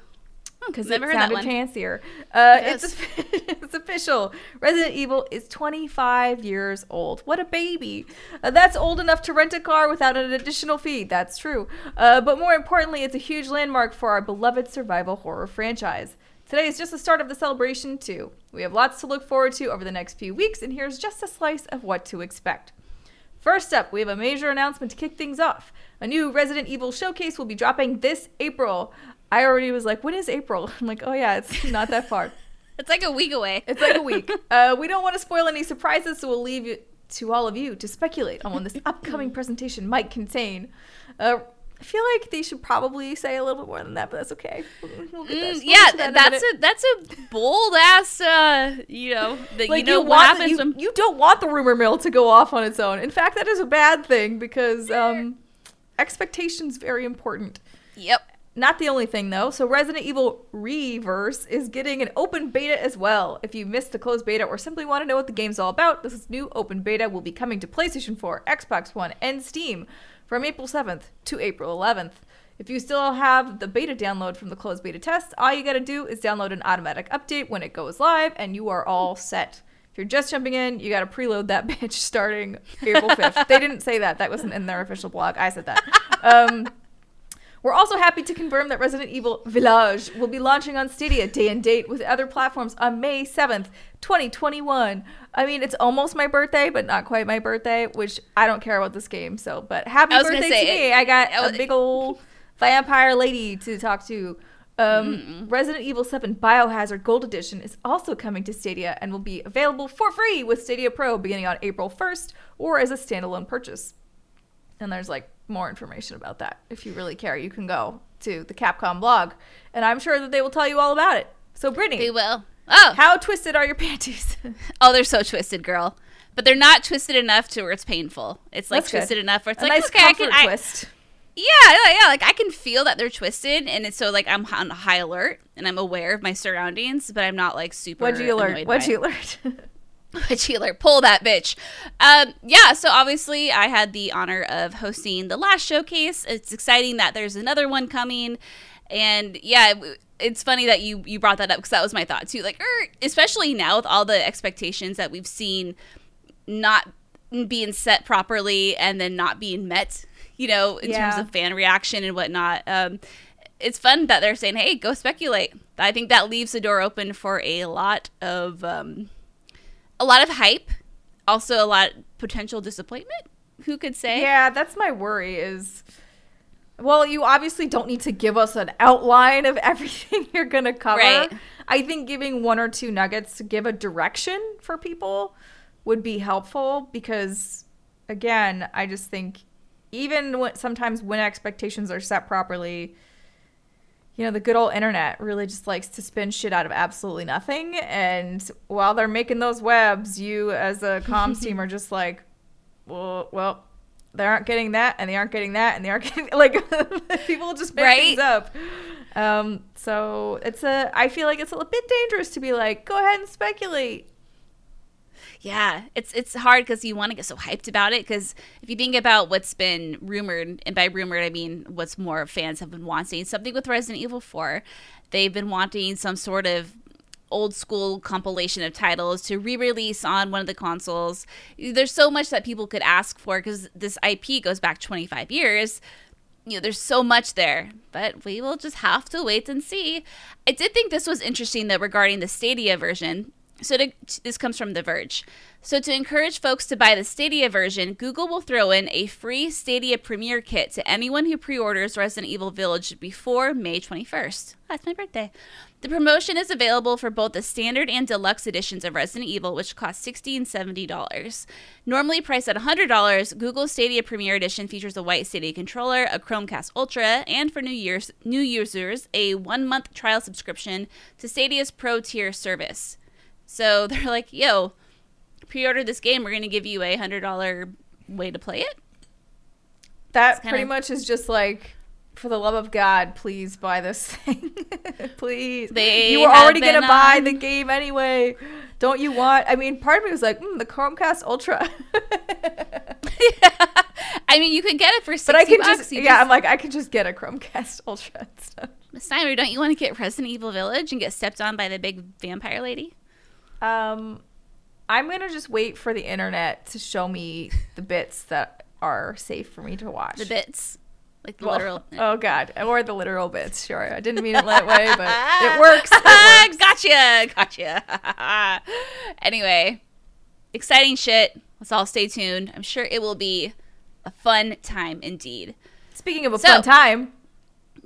[SPEAKER 2] Because
[SPEAKER 1] Never
[SPEAKER 2] it
[SPEAKER 1] heard that
[SPEAKER 2] sounded fancier. Uh,
[SPEAKER 1] Yes.
[SPEAKER 2] it's it's official. Resident Evil is 25 years old. What a baby! Uh, that's old enough to rent a car without an additional fee. That's true. Uh, but more importantly, it's a huge landmark for our beloved survival horror franchise. Today is just the start of the celebration too. We have lots to look forward to over the next few weeks, and here's just a slice of what to expect. First up, we have a major announcement to kick things off. A new Resident Evil showcase will be dropping this April. I already was like, when is April? I'm like, oh yeah, it's not that far.
[SPEAKER 1] It's like a week away.
[SPEAKER 2] It's like a week. Uh, we don't want to spoil any surprises, so we'll leave it to all of you to speculate on what this upcoming presentation might contain. Uh, I feel like they should probably say a little bit more than that, but that's okay. We'll,
[SPEAKER 1] Mm,
[SPEAKER 2] that-
[SPEAKER 1] yeah,
[SPEAKER 2] get that in a
[SPEAKER 1] that's a that's a bold ass. Uh, you know, that
[SPEAKER 2] like
[SPEAKER 1] you know
[SPEAKER 2] you
[SPEAKER 1] what
[SPEAKER 2] want
[SPEAKER 1] happens
[SPEAKER 2] you,
[SPEAKER 1] when
[SPEAKER 2] you don't want the rumor mill to go off on its own. In fact, that is a bad thing because um, expectations very important.
[SPEAKER 1] Yep.
[SPEAKER 2] Not the only thing though. So Resident Evil Re:Verse is getting an open beta as well. If you missed the closed beta or simply want to know what the game's all about, this new open beta will be coming to PlayStation 4, Xbox One, and Steam from April 7th to April 11th. If you still have the beta download from the closed beta test, all you got to do is download an automatic update when it goes live and you are all set. If you're just jumping in, you got to preload that bitch starting April 5th. they didn't say that. That wasn't in their official blog. I said that. Um, we're also happy to confirm that Resident Evil Village will be launching on Stadia day and date with other platforms on May 7th, 2021. I mean, it's almost my birthday, but not quite my birthday, which I don't care about this game. So, but happy birthday
[SPEAKER 1] say,
[SPEAKER 2] to me.
[SPEAKER 1] it-
[SPEAKER 2] I got
[SPEAKER 1] I was-
[SPEAKER 2] a big old vampire lady to talk to. Um, Resident Evil 7 Biohazard Gold Edition is also coming to Stadia and will be available for free with Stadia Pro beginning on April 1st or as a standalone purchase. And there's like more information about that. If you really care, you can go to the Capcom blog, and I'm sure that they will tell you all about it. So, Brittany,
[SPEAKER 1] They will. Oh,
[SPEAKER 2] how twisted are your panties?
[SPEAKER 1] oh, they're so twisted, girl. But they're not twisted enough to where it's painful. It's like
[SPEAKER 2] That's good.
[SPEAKER 1] twisted enough where it's
[SPEAKER 2] a
[SPEAKER 1] like
[SPEAKER 2] nice
[SPEAKER 1] okay, I can. I,
[SPEAKER 2] twist.
[SPEAKER 1] yeah, yeah, yeah. Like I can feel that they're twisted, and it's so like I'm on high alert and I'm aware of my surroundings, but I'm not like super.
[SPEAKER 2] What'd you learn? What'd you
[SPEAKER 1] it.
[SPEAKER 2] learn?
[SPEAKER 1] Healer, pull that bitch. Um, yeah, so obviously I had the honor of hosting the last showcase. It's exciting that there's another one coming, and yeah, it's funny that you you brought that up because that was my thought too. Like, er, especially now with all the expectations that we've seen not being set properly and then not being met, you know, in terms of fan reaction and whatnot. Um, it's fun that they're saying, "Hey, go speculate." I think that leaves the door open for a lot of um, a lot of hype, also a lot potential disappointment. Who could say?
[SPEAKER 2] yeah, that's my worry. Is well, you obviously don't need to give us an outline of everything you're gonna cover.
[SPEAKER 1] Right.
[SPEAKER 2] I think giving one or two nuggets to give a direction for people would be helpful because, again, I just think even when, sometimes when expectations are set properly, you know, the good old internet really just likes to spin shit out of absolutely nothing. And while they're making those webs, you as a comms team are just like, well, well, they aren't getting that, and they aren't getting that, and they aren't getting like people just make
[SPEAKER 1] Right.
[SPEAKER 2] things up. Um, so it's a. I feel like it's a bit dangerous to be like, go ahead and speculate.
[SPEAKER 1] Yeah, it's it's hard because you want to get so hyped about it. Because if you think about what's been rumored, and by rumored I mean what's more fans have been wanting, something with Resident Evil Four, they've been wanting some sort of old school compilation of titles to re-release on one of the consoles. There's so much that people could ask for because this IP goes back 25 years. You know, there's so much there, but we will just have to wait and see. I did think this was interesting though regarding the Stadia version. So to, this comes from The Verge. So to encourage folks to buy the Stadia version, Google will throw in a free Stadia Premiere kit to anyone who pre-orders Resident Evil Village before May 21st. That's my birthday. The promotion is available for both the standard and deluxe editions of Resident Evil, which cost 60 and $70. Normally priced at $100, Google Stadia Premiere Edition features a white Stadia controller, a Chromecast Ultra, and for new years new users, a one-month trial subscription to Stadia's Pro tier service. So they're like, "Yo, pre-order this game, we're going to give you a $100 way to play it."
[SPEAKER 2] That
[SPEAKER 1] kinda-
[SPEAKER 2] pretty much is just like, for the love of God, please buy this thing. please.
[SPEAKER 1] They
[SPEAKER 2] you were already going to buy
[SPEAKER 1] on-
[SPEAKER 2] the game anyway. Don't you want? I mean, part of me was like, mm, the Chromecast Ultra.
[SPEAKER 1] I mean, you could get it for 60
[SPEAKER 2] but I can
[SPEAKER 1] bucks.
[SPEAKER 2] just,
[SPEAKER 1] You
[SPEAKER 2] yeah, I'm like, I could just get a Chromecast Ultra and stuff.
[SPEAKER 1] Miss Steimer, don't you want to get Resident Evil Village and get stepped on by the big vampire lady?
[SPEAKER 2] Um, I'm gonna just wait for the internet to show me the bits that are safe for me to watch.
[SPEAKER 1] The bits. Like the
[SPEAKER 2] Well,
[SPEAKER 1] literal.
[SPEAKER 2] Oh God, or the literal bits. Sure, I didn't mean it that way, but it works. It works.
[SPEAKER 1] gotcha, gotcha. anyway, exciting shit. Let's all stay tuned. I'm sure it will be a fun time indeed.
[SPEAKER 2] Speaking of a
[SPEAKER 1] So-
[SPEAKER 2] fun time,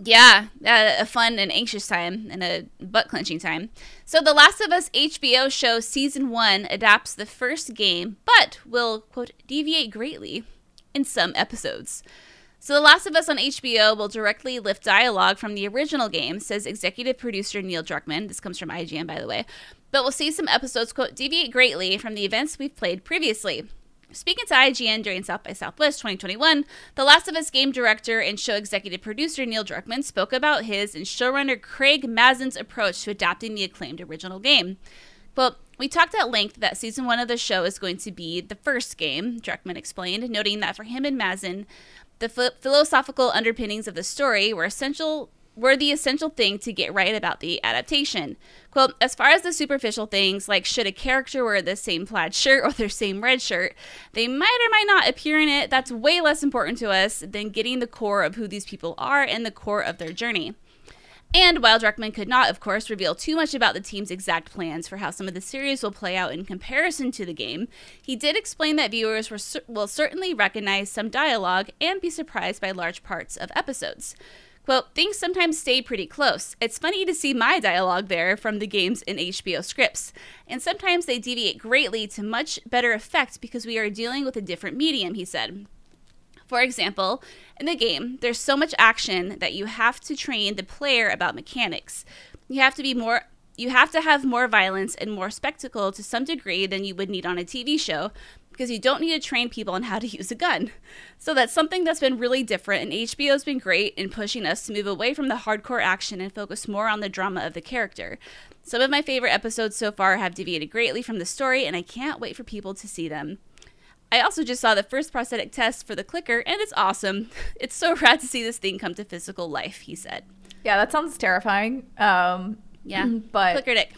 [SPEAKER 1] Yeah, a fun and anxious time and a butt clenching time. So, The Last of Us HBO show season one adapts the first game, but will, quote, deviate greatly in some episodes. So, The Last of Us on HBO will directly lift dialogue from the original game, says executive producer Neil Druckmann. This comes from IGN, by the way. But we'll see some episodes, quote, deviate greatly from the events we've played previously. Speaking to IGN during South by Southwest 2021, The Last of Us game director and show executive producer Neil Druckmann spoke about his and showrunner Craig Mazin's approach to adapting the acclaimed original game. Well, we talked at length that season one of the show is going to be the first game, Druckmann explained, noting that for him and Mazin, the ph- philosophical underpinnings of the story were essential were the essential thing to get right about the adaptation. Quote, as far as the superficial things, like should a character wear the same plaid shirt or their same red shirt, they might or might not appear in it. That's way less important to us than getting the core of who these people are and the core of their journey. And while Druckmann could not, of course, reveal too much about the team's exact plans for how some of the series will play out in comparison to the game, he did explain that viewers were will certainly recognize some dialogue and be surprised by large parts of episodes. Quote, things sometimes stay pretty close. It's funny to see my dialogue there from the games in HBO scripts. And sometimes they deviate greatly to much better effect because we are dealing with a different medium, he said. For example, in the game, there's so much action that you have to train the player about mechanics. You have to be more you have to have more violence and more spectacle to some degree than you would need on a TV show because you don't need to train people on how to use a gun. So that's something that's been really different and HBO's been great in pushing us to move away from the hardcore action and focus more on the drama of the character. Some of my favorite episodes so far have deviated greatly from the story and I can't wait for people to see them. I also just saw the first prosthetic test for the clicker, and it's awesome. It's so rad to see this thing come to physical life, he said.
[SPEAKER 2] yeah, that sounds terrifying. Um,
[SPEAKER 1] Yeah.
[SPEAKER 2] but
[SPEAKER 1] Clicker dick.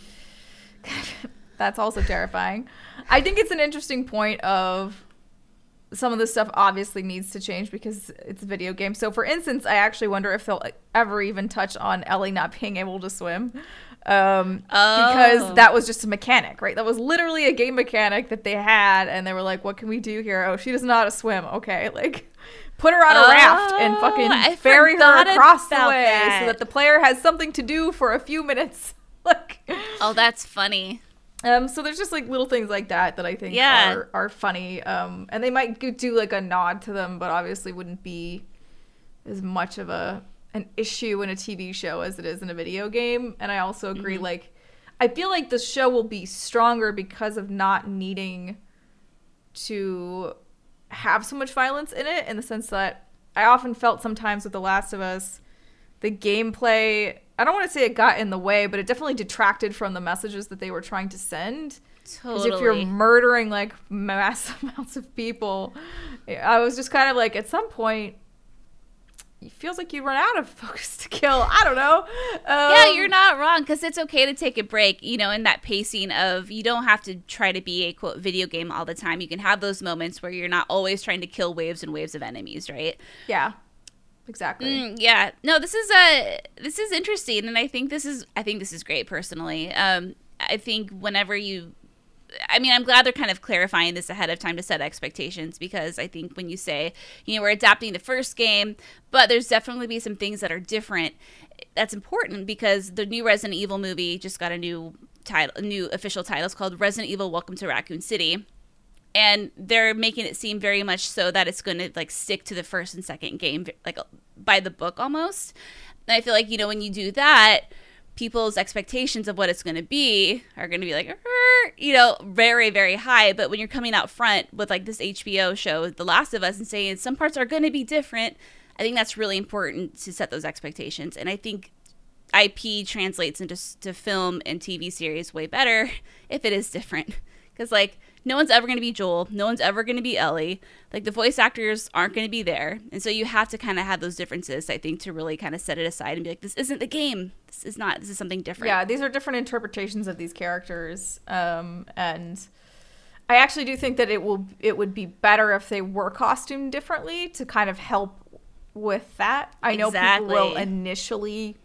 [SPEAKER 2] That's also terrifying. I think it's an interesting point of some of this stuff obviously needs to change because it's a video game. So, for instance, I actually wonder if they'll ever even touch on Ellie not being able to swim. Um,
[SPEAKER 1] Oh.
[SPEAKER 2] because that was just a mechanic, right? That was literally a game mechanic that they had, and they were like, "What can we do here? Oh, she doesn't know how to swim. Okay, like put her on a raft and
[SPEAKER 1] Oh,
[SPEAKER 2] fucking
[SPEAKER 1] I
[SPEAKER 2] ferry her across the way
[SPEAKER 1] that.
[SPEAKER 2] so that the player has something to do for a few minutes." like,
[SPEAKER 1] Oh, that's funny.
[SPEAKER 2] Um, so there's just like little things like that that I think
[SPEAKER 1] Yeah.
[SPEAKER 2] are, are funny. Um, and they might do like a nod to them, but obviously wouldn't be as much of a an issue in a TV show as it is in a video game. And I also agree,
[SPEAKER 1] Mm-hmm.
[SPEAKER 2] like I feel like the show will be stronger because of not needing to have so much violence in it. In the sense that I often felt sometimes with The Last of Us, the gameplay. I don't want to say it got in the way, but it definitely detracted from the messages that they were trying to send. Because
[SPEAKER 1] Totally.
[SPEAKER 2] if you're murdering like mass amounts of people, I was just kind of like, at some point, it feels like you run out of focus to kill. I don't know.
[SPEAKER 1] yeah,
[SPEAKER 2] Um,
[SPEAKER 1] you're not wrong because it's okay to take a break, you know, in that pacing of you don't have to try to be a quote video game all the time. You can have those moments where you're not always trying to kill waves and waves of enemies, right?
[SPEAKER 2] Yeah, exactly.
[SPEAKER 1] Mm, yeah. No, this is uh this is interesting and I think this is I think this is great personally. Um I think whenever you I mean, I'm glad they're kind of clarifying this ahead of time to set expectations because I think when you say, you know, we're adapting the first game, but there's definitely be some things that are different. That's important because the new Resident Evil movie just got a new title, a new official title. It's called Resident Evil: Welcome to Raccoon City, and they're making it seem very much so that it's going to like stick to the first and second game, like by the book almost. And I feel like you know when you do that people's expectations of what it's going to be are going to be like you know very very high. But when you're coming out front with like this hbo show the last of us and saying some parts are going to be different i think that's really important to set those expectations. And i think ip translates into to film and tv series way better if it is different. Because like no one's ever going to be Joel. No one's ever going to be Ellie. Like the voice actors aren't going to be there. And so you have to kind of have those differences, I think, to really kind of set it aside and be like, this isn't the game. This is not, this is something different.
[SPEAKER 2] Yeah, these are different interpretations of these characters. Um, and I actually do think that it will, it would be better if they were costumed differently to kind of help with that. I know exactly. people will initially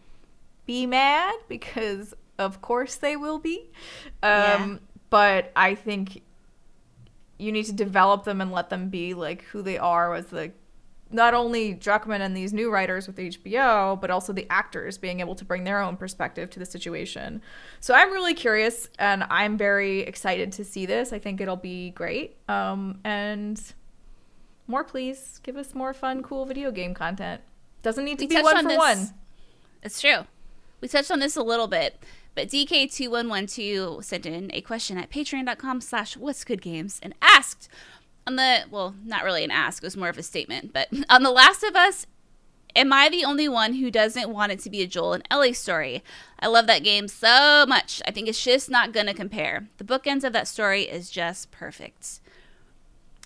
[SPEAKER 2] be mad because, of course, they will be. Um, yeah. But I think you need to develop them and let them be like who they are as the not only Druckmann and these new writers with HBO, but also the actors being able to bring their own perspective to the situation. So I'm really curious and I'm very excited to see this. I think it'll be great. Um, and more, please give us more fun, cool video game content. Doesn't need to we be one on for this. one.
[SPEAKER 1] It's true. We touched on this a little bit. But DK2112 sent in a question at patreon.com slash what's good games and asked on the, well, not really an ask, it was more of a statement, but on The Last of Us, am I the only one who doesn't want it to be a Joel and Ellie story? I love that game so much. I think it's just not going to compare. The bookends of that story is just perfect.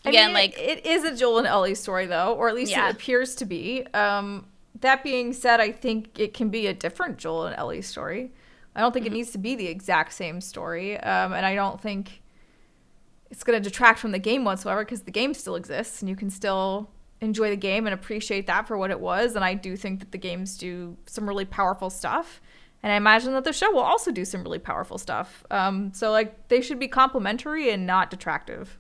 [SPEAKER 2] Again, I mean, like it is a Joel and Ellie story though, or at least yeah. it appears to be. Um, that being said, I think it can be a different Joel and Ellie story. I don't think mm-hmm. it needs to be the exact same story, um, and I don't think it's going to detract from the game whatsoever because the game still exists and you can still enjoy the game and appreciate that for what it was. And I do think that the games do some really powerful stuff. And I imagine that the show will also do some really powerful stuff. Um, so, like, they should be complementary and not detractive.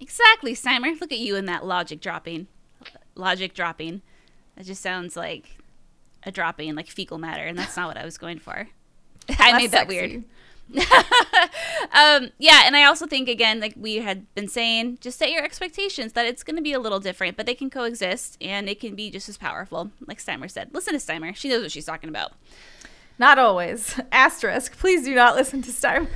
[SPEAKER 1] Exactly, Steimer. Look at you in that logic dropping. Logic dropping. That just sounds like a dropping, like fecal matter, and that's not what I was going for. I made that sexy. weird. um, yeah, and I also think again, like we had been saying, just set your expectations that it's going to be a little different, but they can coexist and it can be just as powerful. Like Steimer said, listen to Steimer; she knows what she's talking about.
[SPEAKER 2] Not always. Asterisk. Please do not listen to Steimer.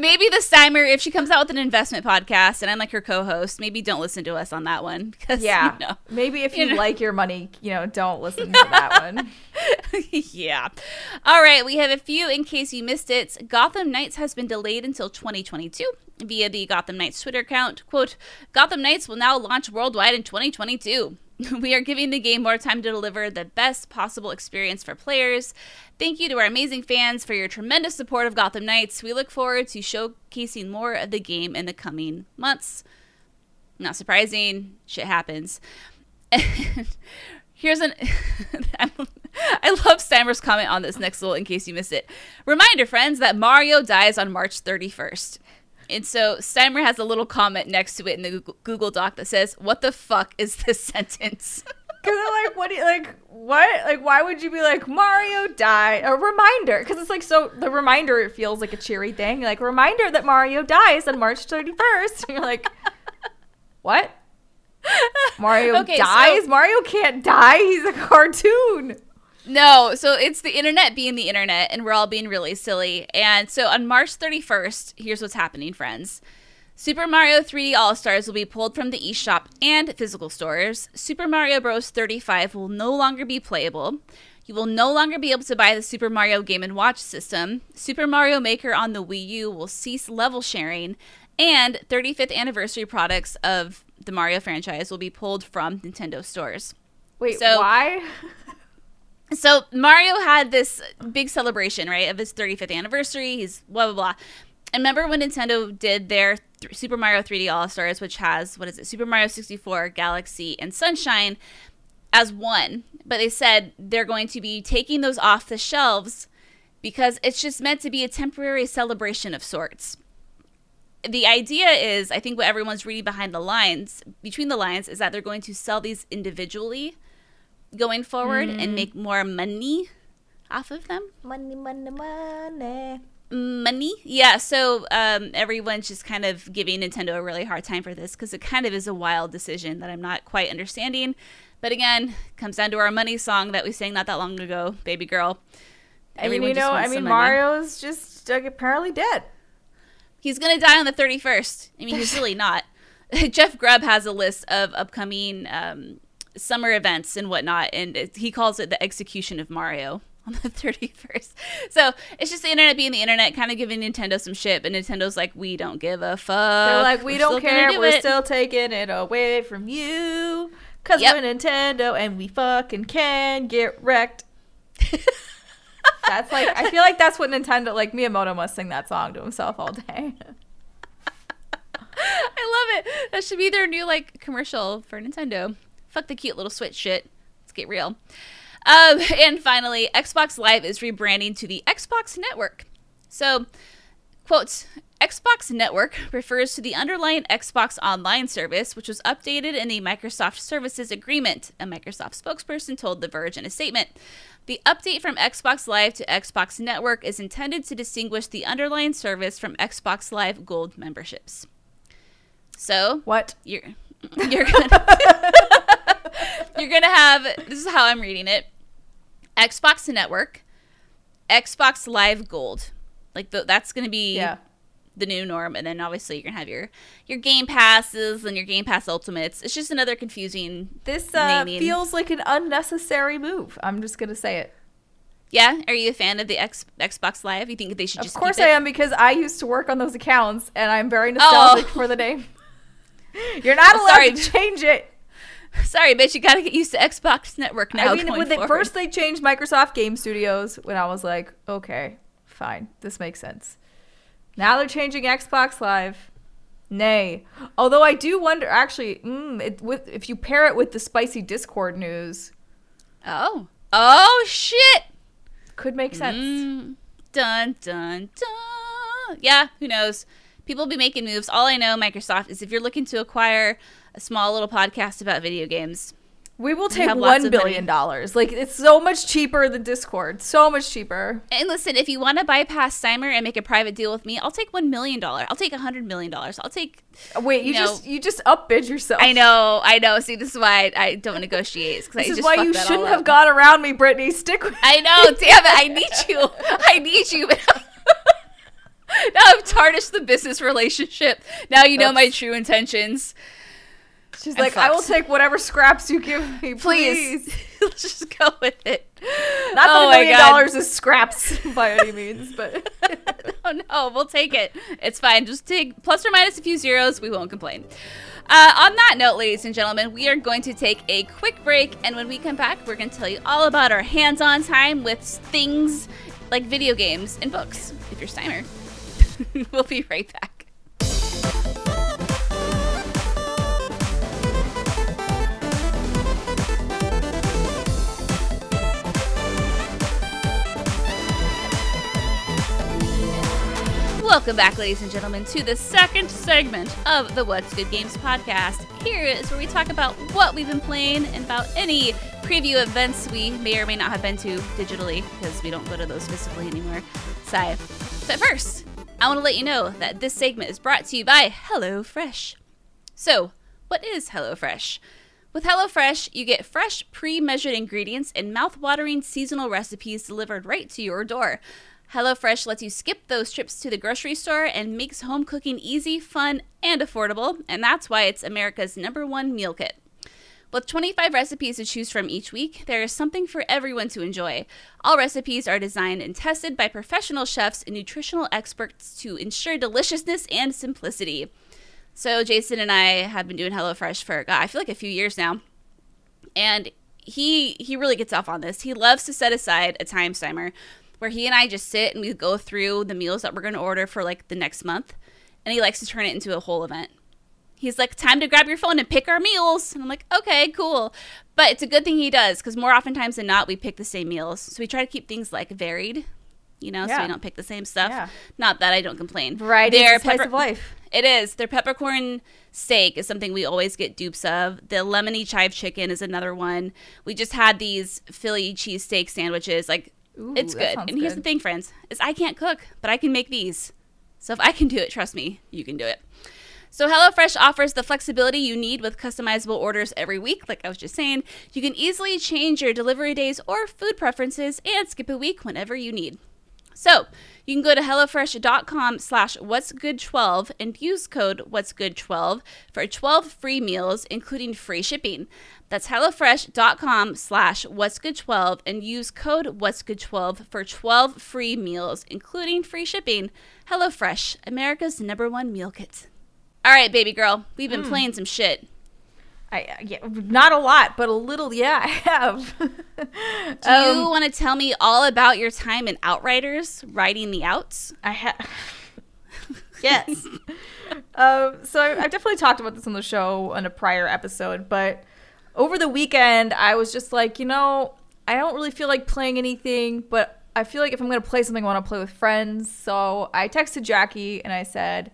[SPEAKER 1] maybe the Steimer, if she comes out with an investment podcast and I'm like her co-host, maybe don't listen to us on that one.
[SPEAKER 2] because Yeah. You know, maybe if you, you know. like your money, you know, don't listen to that one.
[SPEAKER 1] yeah. All right. We have a few in case you missed it. Gotham Knights has been delayed until 2022 via the Gotham Knights Twitter account. Quote, Gotham Knights will now launch worldwide in 2022. we are giving the game more time to deliver the best possible experience for players. Thank you to our amazing fans for your tremendous support of Gotham Knights. We look forward to showcasing more of the game in the coming months. Not surprising, shit happens. Here's an. I love Steimer's comment on this next little in case you missed it. Reminder, friends, that Mario dies on March 31st. And so Steimer has a little comment next to it in the Google Doc that says, "What the fuck is this sentence?"
[SPEAKER 2] Because I'm like, what? Do you, like, what? Like, why would you be like Mario died? A reminder? Because it's like so. The reminder it feels like a cheery thing. Like reminder that Mario dies on March 31st. You're like, what? Mario okay, dies? So- Mario can't die. He's a cartoon.
[SPEAKER 1] No, so it's the internet being the internet, and we're all being really silly. And so on March 31st, here's what's happening, friends. Super Mario 3D All Stars will be pulled from the eShop and physical stores. Super Mario Bros. 35 will no longer be playable. You will no longer be able to buy the Super Mario Game & Watch system. Super Mario Maker on the Wii U will cease level sharing. And 35th anniversary products of the Mario franchise will be pulled from Nintendo stores.
[SPEAKER 2] Wait, so, why?
[SPEAKER 1] so Mario had this big celebration, right, of his 35th anniversary. He's blah blah blah. And remember when Nintendo did their th- Super Mario 3D All Stars, which has what is it, Super Mario 64, Galaxy, and Sunshine, as one. But they said they're going to be taking those off the shelves because it's just meant to be a temporary celebration of sorts. the idea is, I think what everyone's reading behind the lines, between the lines, is that they're going to sell these individually going forward and make more money off of them.
[SPEAKER 2] Money, money, money.
[SPEAKER 1] money yeah so um, everyone's just kind of giving nintendo a really hard time for this because it kind of is a wild decision that i'm not quite understanding but again comes down to our money song that we sang not that long ago baby girl
[SPEAKER 2] I mean,
[SPEAKER 1] Everyone
[SPEAKER 2] you know, I mean,
[SPEAKER 1] some money.
[SPEAKER 2] Mario's just like, apparently dead.
[SPEAKER 1] he's gonna die on the 31st i mean he's really not jeff grubb has a list of upcoming um, summer events and whatnot and it, he calls it the execution of mario on the 31st so it's just the internet being the internet kind of giving nintendo some shit but nintendo's like we don't give a fuck
[SPEAKER 2] They're like, we
[SPEAKER 1] We're
[SPEAKER 2] don't care.
[SPEAKER 1] do
[SPEAKER 2] We're
[SPEAKER 1] it."
[SPEAKER 2] still taking it away from you. Because
[SPEAKER 1] Yep.
[SPEAKER 2] we're Nintendo and we fucking can get wrecked. That's like, I feel like that's what Nintendo, like Miyamoto must sing that song to himself all day.
[SPEAKER 1] I love it. That should be their new like commercial for Nintendo. Fuck the cute little Switch shit. Let's get real. Um, and finally, Xbox Live is rebranding to the Xbox Network. So, quote, Xbox Network refers to the underlying Xbox Online service, which was updated in the Microsoft Services Agreement, a Microsoft spokesperson told The Verge in a statement. The update from Xbox Live to Xbox Network is intended to distinguish the underlying service from Xbox Live Gold memberships. So,
[SPEAKER 2] What?
[SPEAKER 1] you're you're gonna you're gonna have this is how I'm reading it. Xbox Network, Xbox Live Gold, like the, that's gonna be
[SPEAKER 2] Yeah.
[SPEAKER 1] the new norm, and then obviously you're gonna have your your Game Passes and your Game Pass Ultimates. It's just another confusing.
[SPEAKER 2] This uh, feels like an unnecessary move. I'm just going to say it.
[SPEAKER 1] Yeah, are you a fan of the X, Xbox Live? You think they should just
[SPEAKER 2] Of
[SPEAKER 1] course
[SPEAKER 2] I am because I used to work on those accounts and I'm very nostalgic
[SPEAKER 1] Oh.
[SPEAKER 2] for the name. You're not
[SPEAKER 1] Oh,
[SPEAKER 2] allowed
[SPEAKER 1] sorry.
[SPEAKER 2] to change it.
[SPEAKER 1] Sorry, bitch, you gotta get used to Xbox Network now.
[SPEAKER 2] I mean, when they first they changed Microsoft Game Studios, when I was like, okay, fine, this makes sense. Now they're changing Xbox Live. Nay. Although I do wonder, actually, mm, it, with if you pair it with the spicy Discord news,
[SPEAKER 1] oh oh shit.
[SPEAKER 2] could make sense.
[SPEAKER 1] Mm, dun dun dun. Yeah, who knows? People be making moves. All I know, Microsoft, is if you're looking to acquire a small little podcast about video games,
[SPEAKER 2] We will take
[SPEAKER 1] lots
[SPEAKER 2] one billion dollars. Like it's so much cheaper than Discord. So much cheaper.
[SPEAKER 1] and listen, if you want to bypass Steimer and make a private deal with me, I'll take one million dollar. I'll take a hundred million dollars. I'll take.
[SPEAKER 2] Wait, you
[SPEAKER 1] No.
[SPEAKER 2] just you just upbid yourself.
[SPEAKER 1] I know, I know. See, this is why I, I don't negotiate. 'cause I
[SPEAKER 2] This is why you shouldn't
[SPEAKER 1] up.
[SPEAKER 2] have gone around me, Brittany. Stick with
[SPEAKER 1] I know. Damn it! I need you. I need you. now I've tarnished the business relationship. Now you know my true intentions.
[SPEAKER 2] She's
[SPEAKER 1] I'm
[SPEAKER 2] like, I will take whatever scraps you give me,
[SPEAKER 1] Please,
[SPEAKER 2] please.
[SPEAKER 1] let's just go with it.
[SPEAKER 2] Not that
[SPEAKER 1] Oh
[SPEAKER 2] a million dollars is scraps by any means, but
[SPEAKER 1] oh no, we'll take it. It's fine. Just take plus or minus a few zeros. We won't complain. Uh, on that note, ladies and gentlemen, we are going to take a quick break, and when we come back, we're going to tell you all about our hands-on time with things like video games and books. If you're Steimer, we'll be right back. Welcome back, ladies and gentlemen, to the second segment of the What's Good Games podcast. Here is where we talk about what we've been playing and about any preview events we may or may not have been to digitally because we don't go to those physically anymore. Sigh. But first, I want to let you know that this segment is brought to you by HelloFresh. So, what is HelloFresh? With HelloFresh, you get fresh, pre measured ingredients and mouth-watering seasonal recipes delivered right to your door. HelloFresh lets you skip those trips to the grocery store and makes home cooking easy, fun, and affordable, and that's why it's America's number one meal kit. With 25 recipes to choose from each week, there is something for everyone to enjoy. All recipes are designed and tested by professional chefs and nutritional experts to ensure deliciousness and simplicity. So, Jason and I have been doing HelloFresh for, God, I feel like a few years now. And he he really gets off on this. He loves to set aside a time timer where he and I just sit and we go through the meals that we're going to order for like the next month. And he likes to turn it into a whole event. He's like, time to grab your phone and pick our meals. And I'm like, okay, cool. But it's a good thing he does because more oftentimes than not, we pick the same meals. So we try to keep things like varied You know, so we don't pick the same stuff.
[SPEAKER 2] Yeah.
[SPEAKER 1] Not that I don't complain.
[SPEAKER 2] Variety
[SPEAKER 1] Their
[SPEAKER 2] is
[SPEAKER 1] pepper-
[SPEAKER 2] of life.
[SPEAKER 1] It is. Their peppercorn steak is something we always get dupes of. The lemony chive chicken is another one. We just had these Philly cheesesteak sandwiches. Like
[SPEAKER 2] Ooh,
[SPEAKER 1] it's good. And here's the thing, friends, is I can't cook, but I can make these. So if I can do it, trust me, you can do it. So HelloFresh offers the flexibility you need with customizable orders every week, like I was just saying. You can easily change your delivery days or food preferences and skip a week whenever you need. So you can go to HelloFresh.com slash What's Good 12 and use code What's Good 12 for 12 free meals, including free shipping. That's HelloFresh.com slash What's Good 12 and use code What's Good 12 for 12 free meals, including free shipping. HelloFresh, America's number one meal kit. All right, baby girl, we've been hmm. playing some shit.
[SPEAKER 2] I yeah, not a lot, but a little. Yeah, I have.
[SPEAKER 1] Do you want to tell me all about your time in Outriders, riding the outs?
[SPEAKER 2] I have. yes. um, so I, I've definitely talked about this on the show on a prior episode, but over the weekend, I was just like, you know, I don't really feel like playing anything, but I feel like if I'm going to play something, I want to play with friends. So I texted Jackie and I said,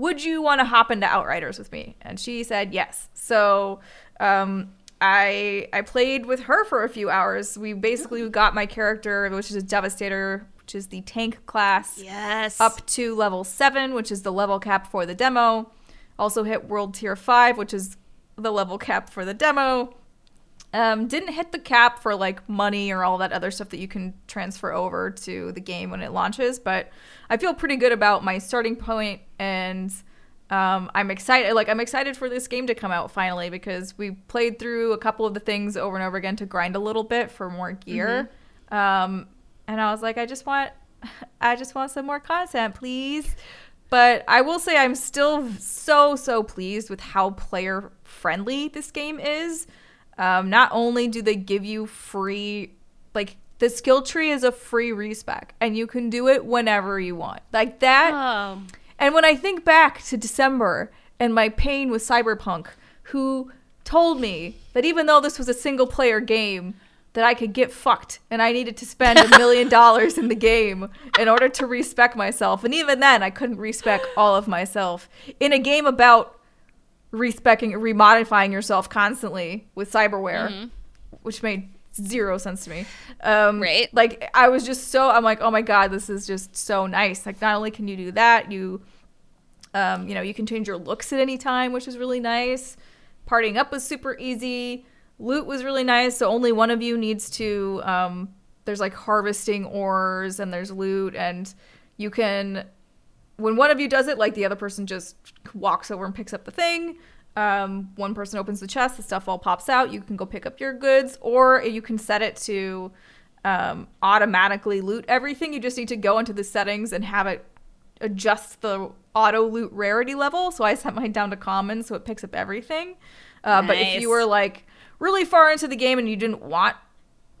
[SPEAKER 2] would you want to hop into Outriders with me? And she said yes. So um, I I played with her for a few hours. We basically got my character, which is a Devastator, which is the tank class
[SPEAKER 1] Yes.
[SPEAKER 2] up to level 7, which is the level cap for the demo. Also hit world tier 5, which is the level cap for the demo. Um, didn't hit the cap for like money or all that other stuff that you can transfer over to the game when it launches, but I feel pretty good about my starting point and um, I'm excited. Like I'm excited for this game to come out finally because we played through a couple of the things over and over again to grind a little bit for more gear. Um, and I was like, I just want, I just want some more content, please. But I will say I'm still so so pleased with how player friendly this game is. Um, not only do they give you free, like the skill tree is a free respec, and you can do it whenever you want. Like that.
[SPEAKER 1] Oh.
[SPEAKER 2] And when I think back to December and my pain with Cyberpunk, who told me that even though this was a single player game, that I could get fucked and I needed to spend a million dollars in the game in order to respec myself. And even then, I couldn't respec all of myself in a game about respecing, remodifying yourself constantly with cyberware, which made zero sense to me. Um,
[SPEAKER 1] Right.
[SPEAKER 2] Like I was just so I'm like, oh my god, this is just so nice. Like not only can you do that, you, um, you know, you can change your looks at any time, which is really nice. Partying up was super easy. Loot was really nice. So only one of you needs to. Um, there's like harvesting ores and there's loot and you can when one of you does it, like the other person just walks over and picks up the thing. Um, one person opens the chest, the stuff all pops out. You can go pick up your goods, or you can set it to um, automatically loot everything. You just need to go into the settings and have it adjust the auto loot rarity level. So I set mine down to common, so it picks up everything. Uh, But if you were like really far into the game and you didn't want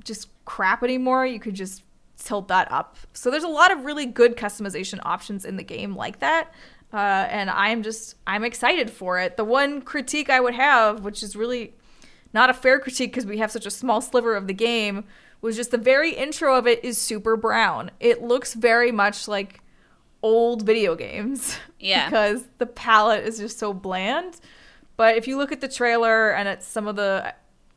[SPEAKER 2] just crap anymore, you could just tilt that up. So there's a lot of really good customization options in the game like that. Uh, and I'm just I'm excited for it. The one critique I would have, which is really not a fair critique because we have such a small sliver of the game, was just the very intro of it is super brown. It looks very much like old video games.
[SPEAKER 1] Yeah.
[SPEAKER 2] because the palette is just so bland. But if you look at the trailer and at some of the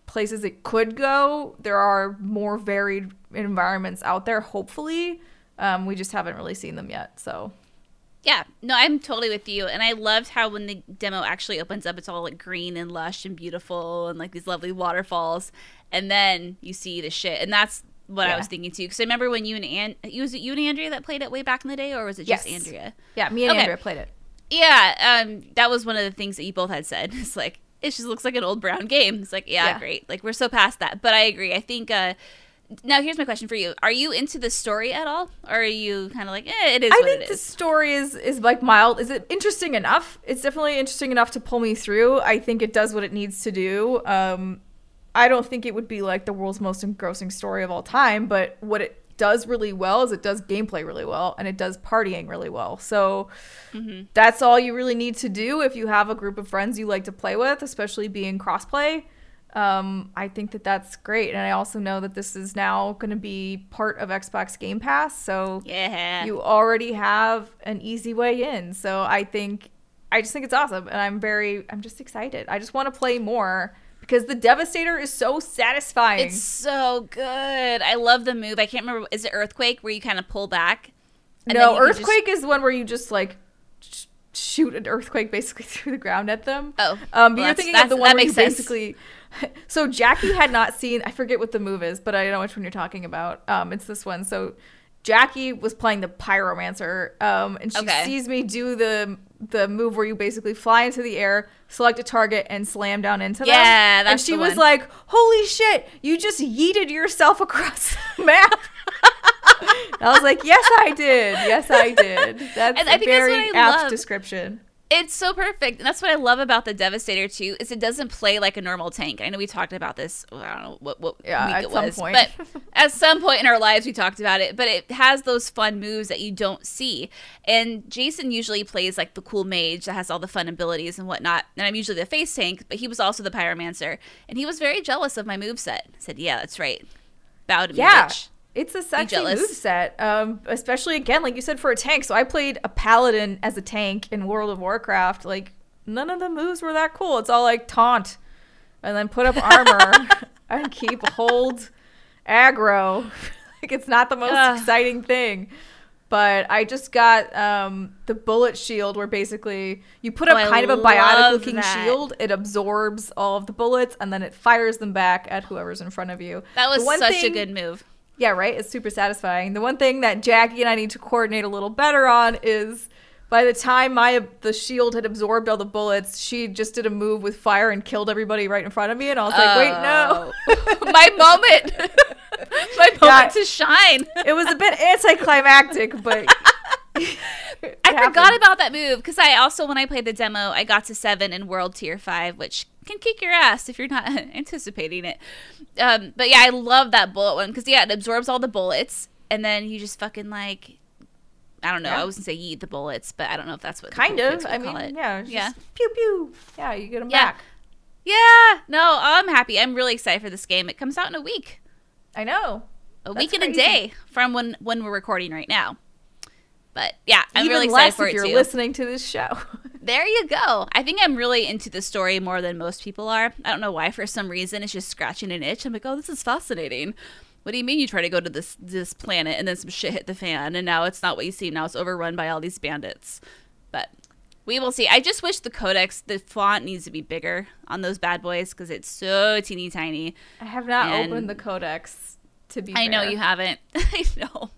[SPEAKER 2] places it could go, there are more varied environments out there, hopefully. Um, we just haven't really seen them yet. So
[SPEAKER 1] Yeah, no, I'm totally with you. And I loved how when the demo actually opens up, it's all like green and lush and beautiful and like these lovely waterfalls. And then you see the shit. And that's what I was thinking too. Because I remember when you and An- was it you and Andrea that played it way back in the day, or was it just
[SPEAKER 2] Yes.
[SPEAKER 1] Andrea?
[SPEAKER 2] yeah, me and
[SPEAKER 1] Okay.
[SPEAKER 2] Andrea played it.
[SPEAKER 1] Yeah, um, that was one of the things that you both had said. It's like it just looks like an old brown game. It's like yeah,
[SPEAKER 2] Yeah.
[SPEAKER 1] great. Like we're so past that. But I agree. I think. Uh, now here's my question for you: Are you into the story at all, or are you kind of like, eh, it is
[SPEAKER 2] I think the
[SPEAKER 1] is?
[SPEAKER 2] story is is like mild. Is it interesting enough? It's definitely interesting enough to pull me through. I think it does what it needs to do. Um, I don't think it would be like the world's most engrossing story of all time, but what it does really well is it does gameplay really well and it does partying really well. So
[SPEAKER 1] Mm-hmm.
[SPEAKER 2] that's all you really need to do if you have a group of friends you like to play with, especially being crossplay. Um, I think that that's great, and I also know that this is now going to be part of Xbox Game Pass, so
[SPEAKER 1] Yeah.
[SPEAKER 2] you already have an easy way in. So I think I just think it's awesome, and I'm very I'm just excited. I just want to play more because the Devastator is so satisfying.
[SPEAKER 1] It's so good. I love the move. I can't remember. Is it Earthquake where you kind of pull back? and
[SPEAKER 2] no,
[SPEAKER 1] can just-
[SPEAKER 2] Earthquake is the one where you just like sh- shoot an earthquake basically through the ground at them.
[SPEAKER 1] Oh,
[SPEAKER 2] Um, but
[SPEAKER 1] well,
[SPEAKER 2] you're thinking of the
[SPEAKER 1] that
[SPEAKER 2] one where you
[SPEAKER 1] makes sense.
[SPEAKER 2] basically. So Jackie had not seen. I forget what the move is, but I know which one you're talking about. Um, it's this one. So Jackie was playing the pyromancer, um, and she
[SPEAKER 1] Okay.
[SPEAKER 2] sees me do the the move where you basically fly into the air, select a target, and slam down into them.
[SPEAKER 1] Yeah,
[SPEAKER 2] and she was
[SPEAKER 1] one.
[SPEAKER 2] like, "Holy shit! You just yeeted yourself across the map." I was like, "Yes, I did. Yes, I did." That's
[SPEAKER 1] And
[SPEAKER 2] a very apt
[SPEAKER 1] love.
[SPEAKER 2] description.
[SPEAKER 1] It's so perfect. And that's what I love about the Devastator too, is it doesn't play like a normal tank. I know we talked about this. well, I don't know what, what
[SPEAKER 2] Yeah,
[SPEAKER 1] week
[SPEAKER 2] at
[SPEAKER 1] it
[SPEAKER 2] some
[SPEAKER 1] was,
[SPEAKER 2] point.
[SPEAKER 1] but at some point in our lives we talked about it. But it has those fun moves that you don't see. And Jason usually plays like the cool mage that has all the fun abilities and whatnot. And I'm usually the face tank, but he was also the pyromancer, and he was very jealous of my moveset. Said, "Yeah, that's right. Bow to me,
[SPEAKER 2] Yeah.
[SPEAKER 1] bitch."
[SPEAKER 2] It's a sexy
[SPEAKER 1] jealous.
[SPEAKER 2] move set, um, especially again, like you said, for a tank. So I played a paladin as a tank in World of Warcraft. Like none of the moves were that cool. It's all like taunt, and then put up armor and keep hold aggro. like it's not the most
[SPEAKER 1] Ugh.
[SPEAKER 2] exciting thing. But I just got um, the bullet shield, where basically you put up
[SPEAKER 1] Oh, I
[SPEAKER 2] kind of a
[SPEAKER 1] biotic-looking
[SPEAKER 2] shield. It absorbs all of the bullets, and then it fires them back at whoever's in front of you.
[SPEAKER 1] That was such a good move.
[SPEAKER 2] Yeah, right. It's super satisfying. The one thing that Jackie and I need to coordinate a little better on is by the time my the shield had absorbed all the bullets, she just did a move with fire and killed everybody right in front of me, and I was like, wait, no.
[SPEAKER 1] Oh. my moment. my moment
[SPEAKER 2] Yeah.
[SPEAKER 1] to shine.
[SPEAKER 2] it was a bit anticlimactic, but
[SPEAKER 1] I forgot about that move because I also, when I played the demo, I got to seven in World Tier Five, which can kick your ass if you're not anticipating it. Um, but yeah, I love that bullet one because yeah, it absorbs all the bullets, and then you just fucking like, I don't know.
[SPEAKER 2] Yeah.
[SPEAKER 1] I was gonna say yeet the bullets, but I don't know if that's what
[SPEAKER 2] kind of. I
[SPEAKER 1] call
[SPEAKER 2] mean,
[SPEAKER 1] it.
[SPEAKER 2] yeah,
[SPEAKER 1] Yeah.
[SPEAKER 2] pew pew. Yeah, you get them
[SPEAKER 1] Yeah.
[SPEAKER 2] back.
[SPEAKER 1] Yeah, no, I'm happy. I'm really excited for this game. It comes out in a week,
[SPEAKER 2] I know.
[SPEAKER 1] a
[SPEAKER 2] That's
[SPEAKER 1] week and a day from when when we're recording right now. But yeah, I'm
[SPEAKER 2] Even
[SPEAKER 1] really excited
[SPEAKER 2] less
[SPEAKER 1] for
[SPEAKER 2] if
[SPEAKER 1] it
[SPEAKER 2] you're
[SPEAKER 1] too.
[SPEAKER 2] listening to this show.
[SPEAKER 1] There you go. I think I'm really into the story more than most people are. I don't know why. For some reason, it's just scratching an itch. I'm like, oh, this is fascinating. What do you mean you try to go to this this planet and then some shit hit the fan and now it's not what you see. Now it's overrun by all these bandits. But we will see. I just wish the codex, the font needs to be bigger on those bad boys because it's so teeny tiny.
[SPEAKER 2] I have not
[SPEAKER 1] And-
[SPEAKER 2] opened the codex. To be,
[SPEAKER 1] I know you haven't. I know.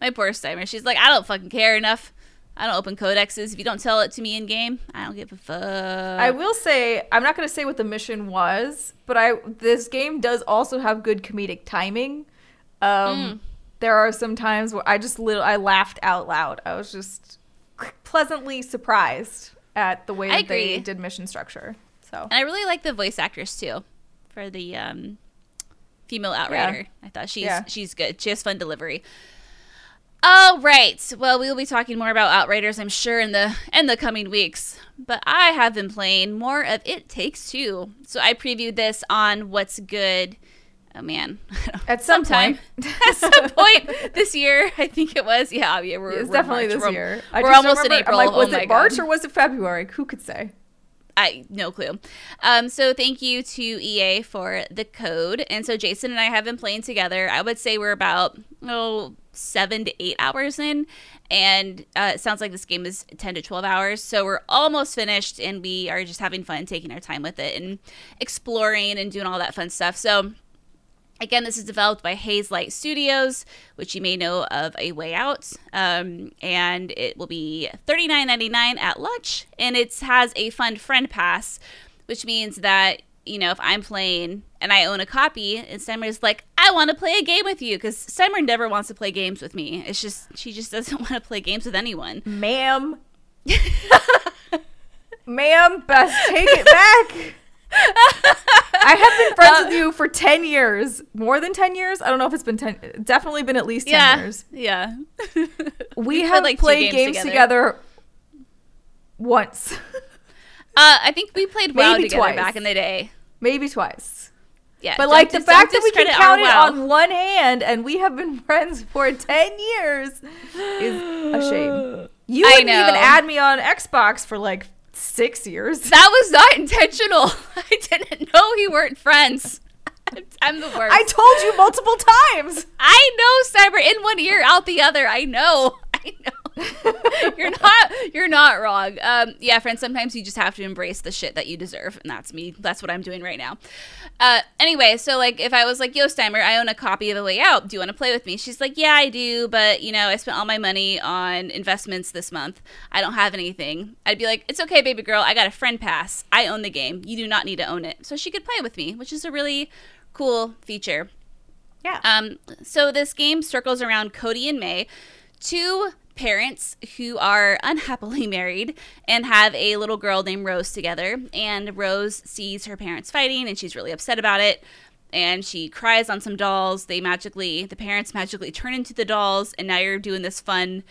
[SPEAKER 1] My poor Steimer. She's like, I don't fucking care enough. I don't open codexes. If you don't tell it to me in game, I don't give a fuck.
[SPEAKER 2] I will say I'm not going to say what the mission was, but I this game does also have good comedic timing. Um, There are some times where I just little I laughed out loud. I was just pleasantly surprised at the way that they did mission structure. So
[SPEAKER 1] And I really like the voice actress too, for the um, female outrider. I thought she's
[SPEAKER 2] Yeah.
[SPEAKER 1] she's good. She has fun delivery. All right. Well, we will be talking more about Outriders, I'm sure, in the in the coming weeks. But I have been playing more of It Takes Two. So I previewed this on What's Good. Oh man,
[SPEAKER 2] at some
[SPEAKER 1] Sometime.
[SPEAKER 2] point,
[SPEAKER 1] at some point this year, I think it was. Yeah, yeah, we're,
[SPEAKER 2] it's
[SPEAKER 1] we're
[SPEAKER 2] definitely
[SPEAKER 1] March.
[SPEAKER 2] this
[SPEAKER 1] We're-
[SPEAKER 2] year. I
[SPEAKER 1] we're
[SPEAKER 2] just
[SPEAKER 1] almost in
[SPEAKER 2] remember-
[SPEAKER 1] April.
[SPEAKER 2] I'm like,
[SPEAKER 1] Oh
[SPEAKER 2] was
[SPEAKER 1] my
[SPEAKER 2] it March
[SPEAKER 1] God.
[SPEAKER 2] or was it February? Who could say?
[SPEAKER 1] I no clue. Um, so thank you to EA for the code. And so Jason and I have been playing together. I would say we're about oh seven to eight hours in, and uh, it sounds like this game is ten to twelve hours. So we're almost finished, and we are just having fun, taking our time with it, and exploring and doing all that fun stuff. So. Again, this is developed by Hazelight Studios, which you may know of A Way Out, um, and it will be $39.99 at launch. And it has a fun friend pass, which means that you know if I'm playing and I own a copy, and Steimer is like, "I want to play a game with you," because Steimer never wants to play games with me. It's just she just doesn't want to play games with anyone.
[SPEAKER 2] Ma'am. Ma'am, best take it back. I have been friends
[SPEAKER 1] Uh,
[SPEAKER 2] with you for 10 years. More than 10 years? I don't know if it's been 10. Definitely been at least 10
[SPEAKER 1] yeah,
[SPEAKER 2] years.
[SPEAKER 1] yeah.
[SPEAKER 2] We
[SPEAKER 1] We've
[SPEAKER 2] have
[SPEAKER 1] like,
[SPEAKER 2] played games, together. once.
[SPEAKER 1] Uh, I think we played WoW
[SPEAKER 2] Maybe
[SPEAKER 1] together
[SPEAKER 2] twice.
[SPEAKER 1] back in the day.
[SPEAKER 2] Maybe twice.
[SPEAKER 1] Yeah,
[SPEAKER 2] But like the
[SPEAKER 1] dis-
[SPEAKER 2] fact that we can count it
[SPEAKER 1] wow.
[SPEAKER 2] on one hand and we have been friends for 10 years is a shame. You
[SPEAKER 1] I
[SPEAKER 2] wouldn't even add me on Xbox for like six years.
[SPEAKER 1] That was not intentional. I didn't know we weren't friends. I'm, I'm the worst.
[SPEAKER 2] I told you multiple times.
[SPEAKER 1] I know cyber in one ear, out the other. I know. I know. you're not you're not wrong. Um, yeah, friends, sometimes you just have to embrace the shit that you deserve, and that's me. That's what I'm doing right now. Uh, anyway, so like if I was like, Yo, Steimer, I own a copy of The Way Out. Do you want to play with me? She's like, Yeah, I do, but you know, I spent all my money on investments this month. I don't have anything. I'd be like, It's okay, baby girl. I got a friend pass. I own the game. You do not need to own it. So she could play with me, which is a really cool feature.
[SPEAKER 2] Yeah.
[SPEAKER 1] Um, so this game circles around Cody and May, two parents who are unhappily married and have a little girl named Rose together. And Rose sees her parents fighting and she's really upset about it. And she cries on some dolls. They magically, the parents magically turn into the dolls, and now you're doing this fun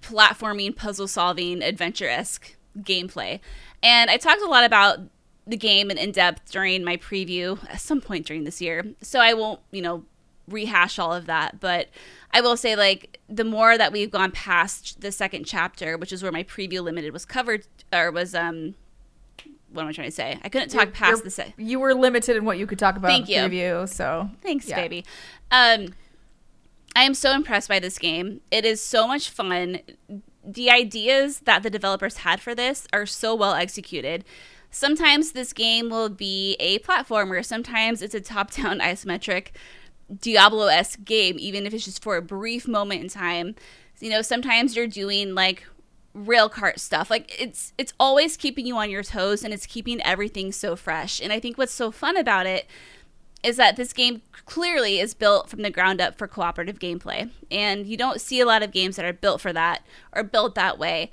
[SPEAKER 1] platforming, puzzle solving, adventure esque gameplay. And I talked a lot about the game in, in depth during my preview at some point during this year. So I won't, you know, rehash all of that. But I will say, like, the more that we've gone past the second chapter, which is where my preview limited was covered, or was, um, what am I trying to say? I couldn't talk
[SPEAKER 2] You're-
[SPEAKER 1] past
[SPEAKER 2] you're-
[SPEAKER 1] the se-
[SPEAKER 2] You were limited in what you could talk about
[SPEAKER 1] Thank
[SPEAKER 2] in the
[SPEAKER 1] you.
[SPEAKER 2] preview, so
[SPEAKER 1] Thanks,
[SPEAKER 2] Yeah.
[SPEAKER 1] baby. Um, I am so impressed by this game. It is so much fun. The ideas that the developers had for this are so well executed. Sometimes this game will be a platformer, sometimes it's a top down isometric Diablo esque game, even if it's just for a brief moment in time. You know, sometimes you're doing like rail cart stuff. Like it's it's always keeping you on your toes and it's keeping everything so fresh. And I think what's so fun about it is that this game clearly is built from the ground up for cooperative gameplay. And you don't see a lot of games that are built for that or built that way.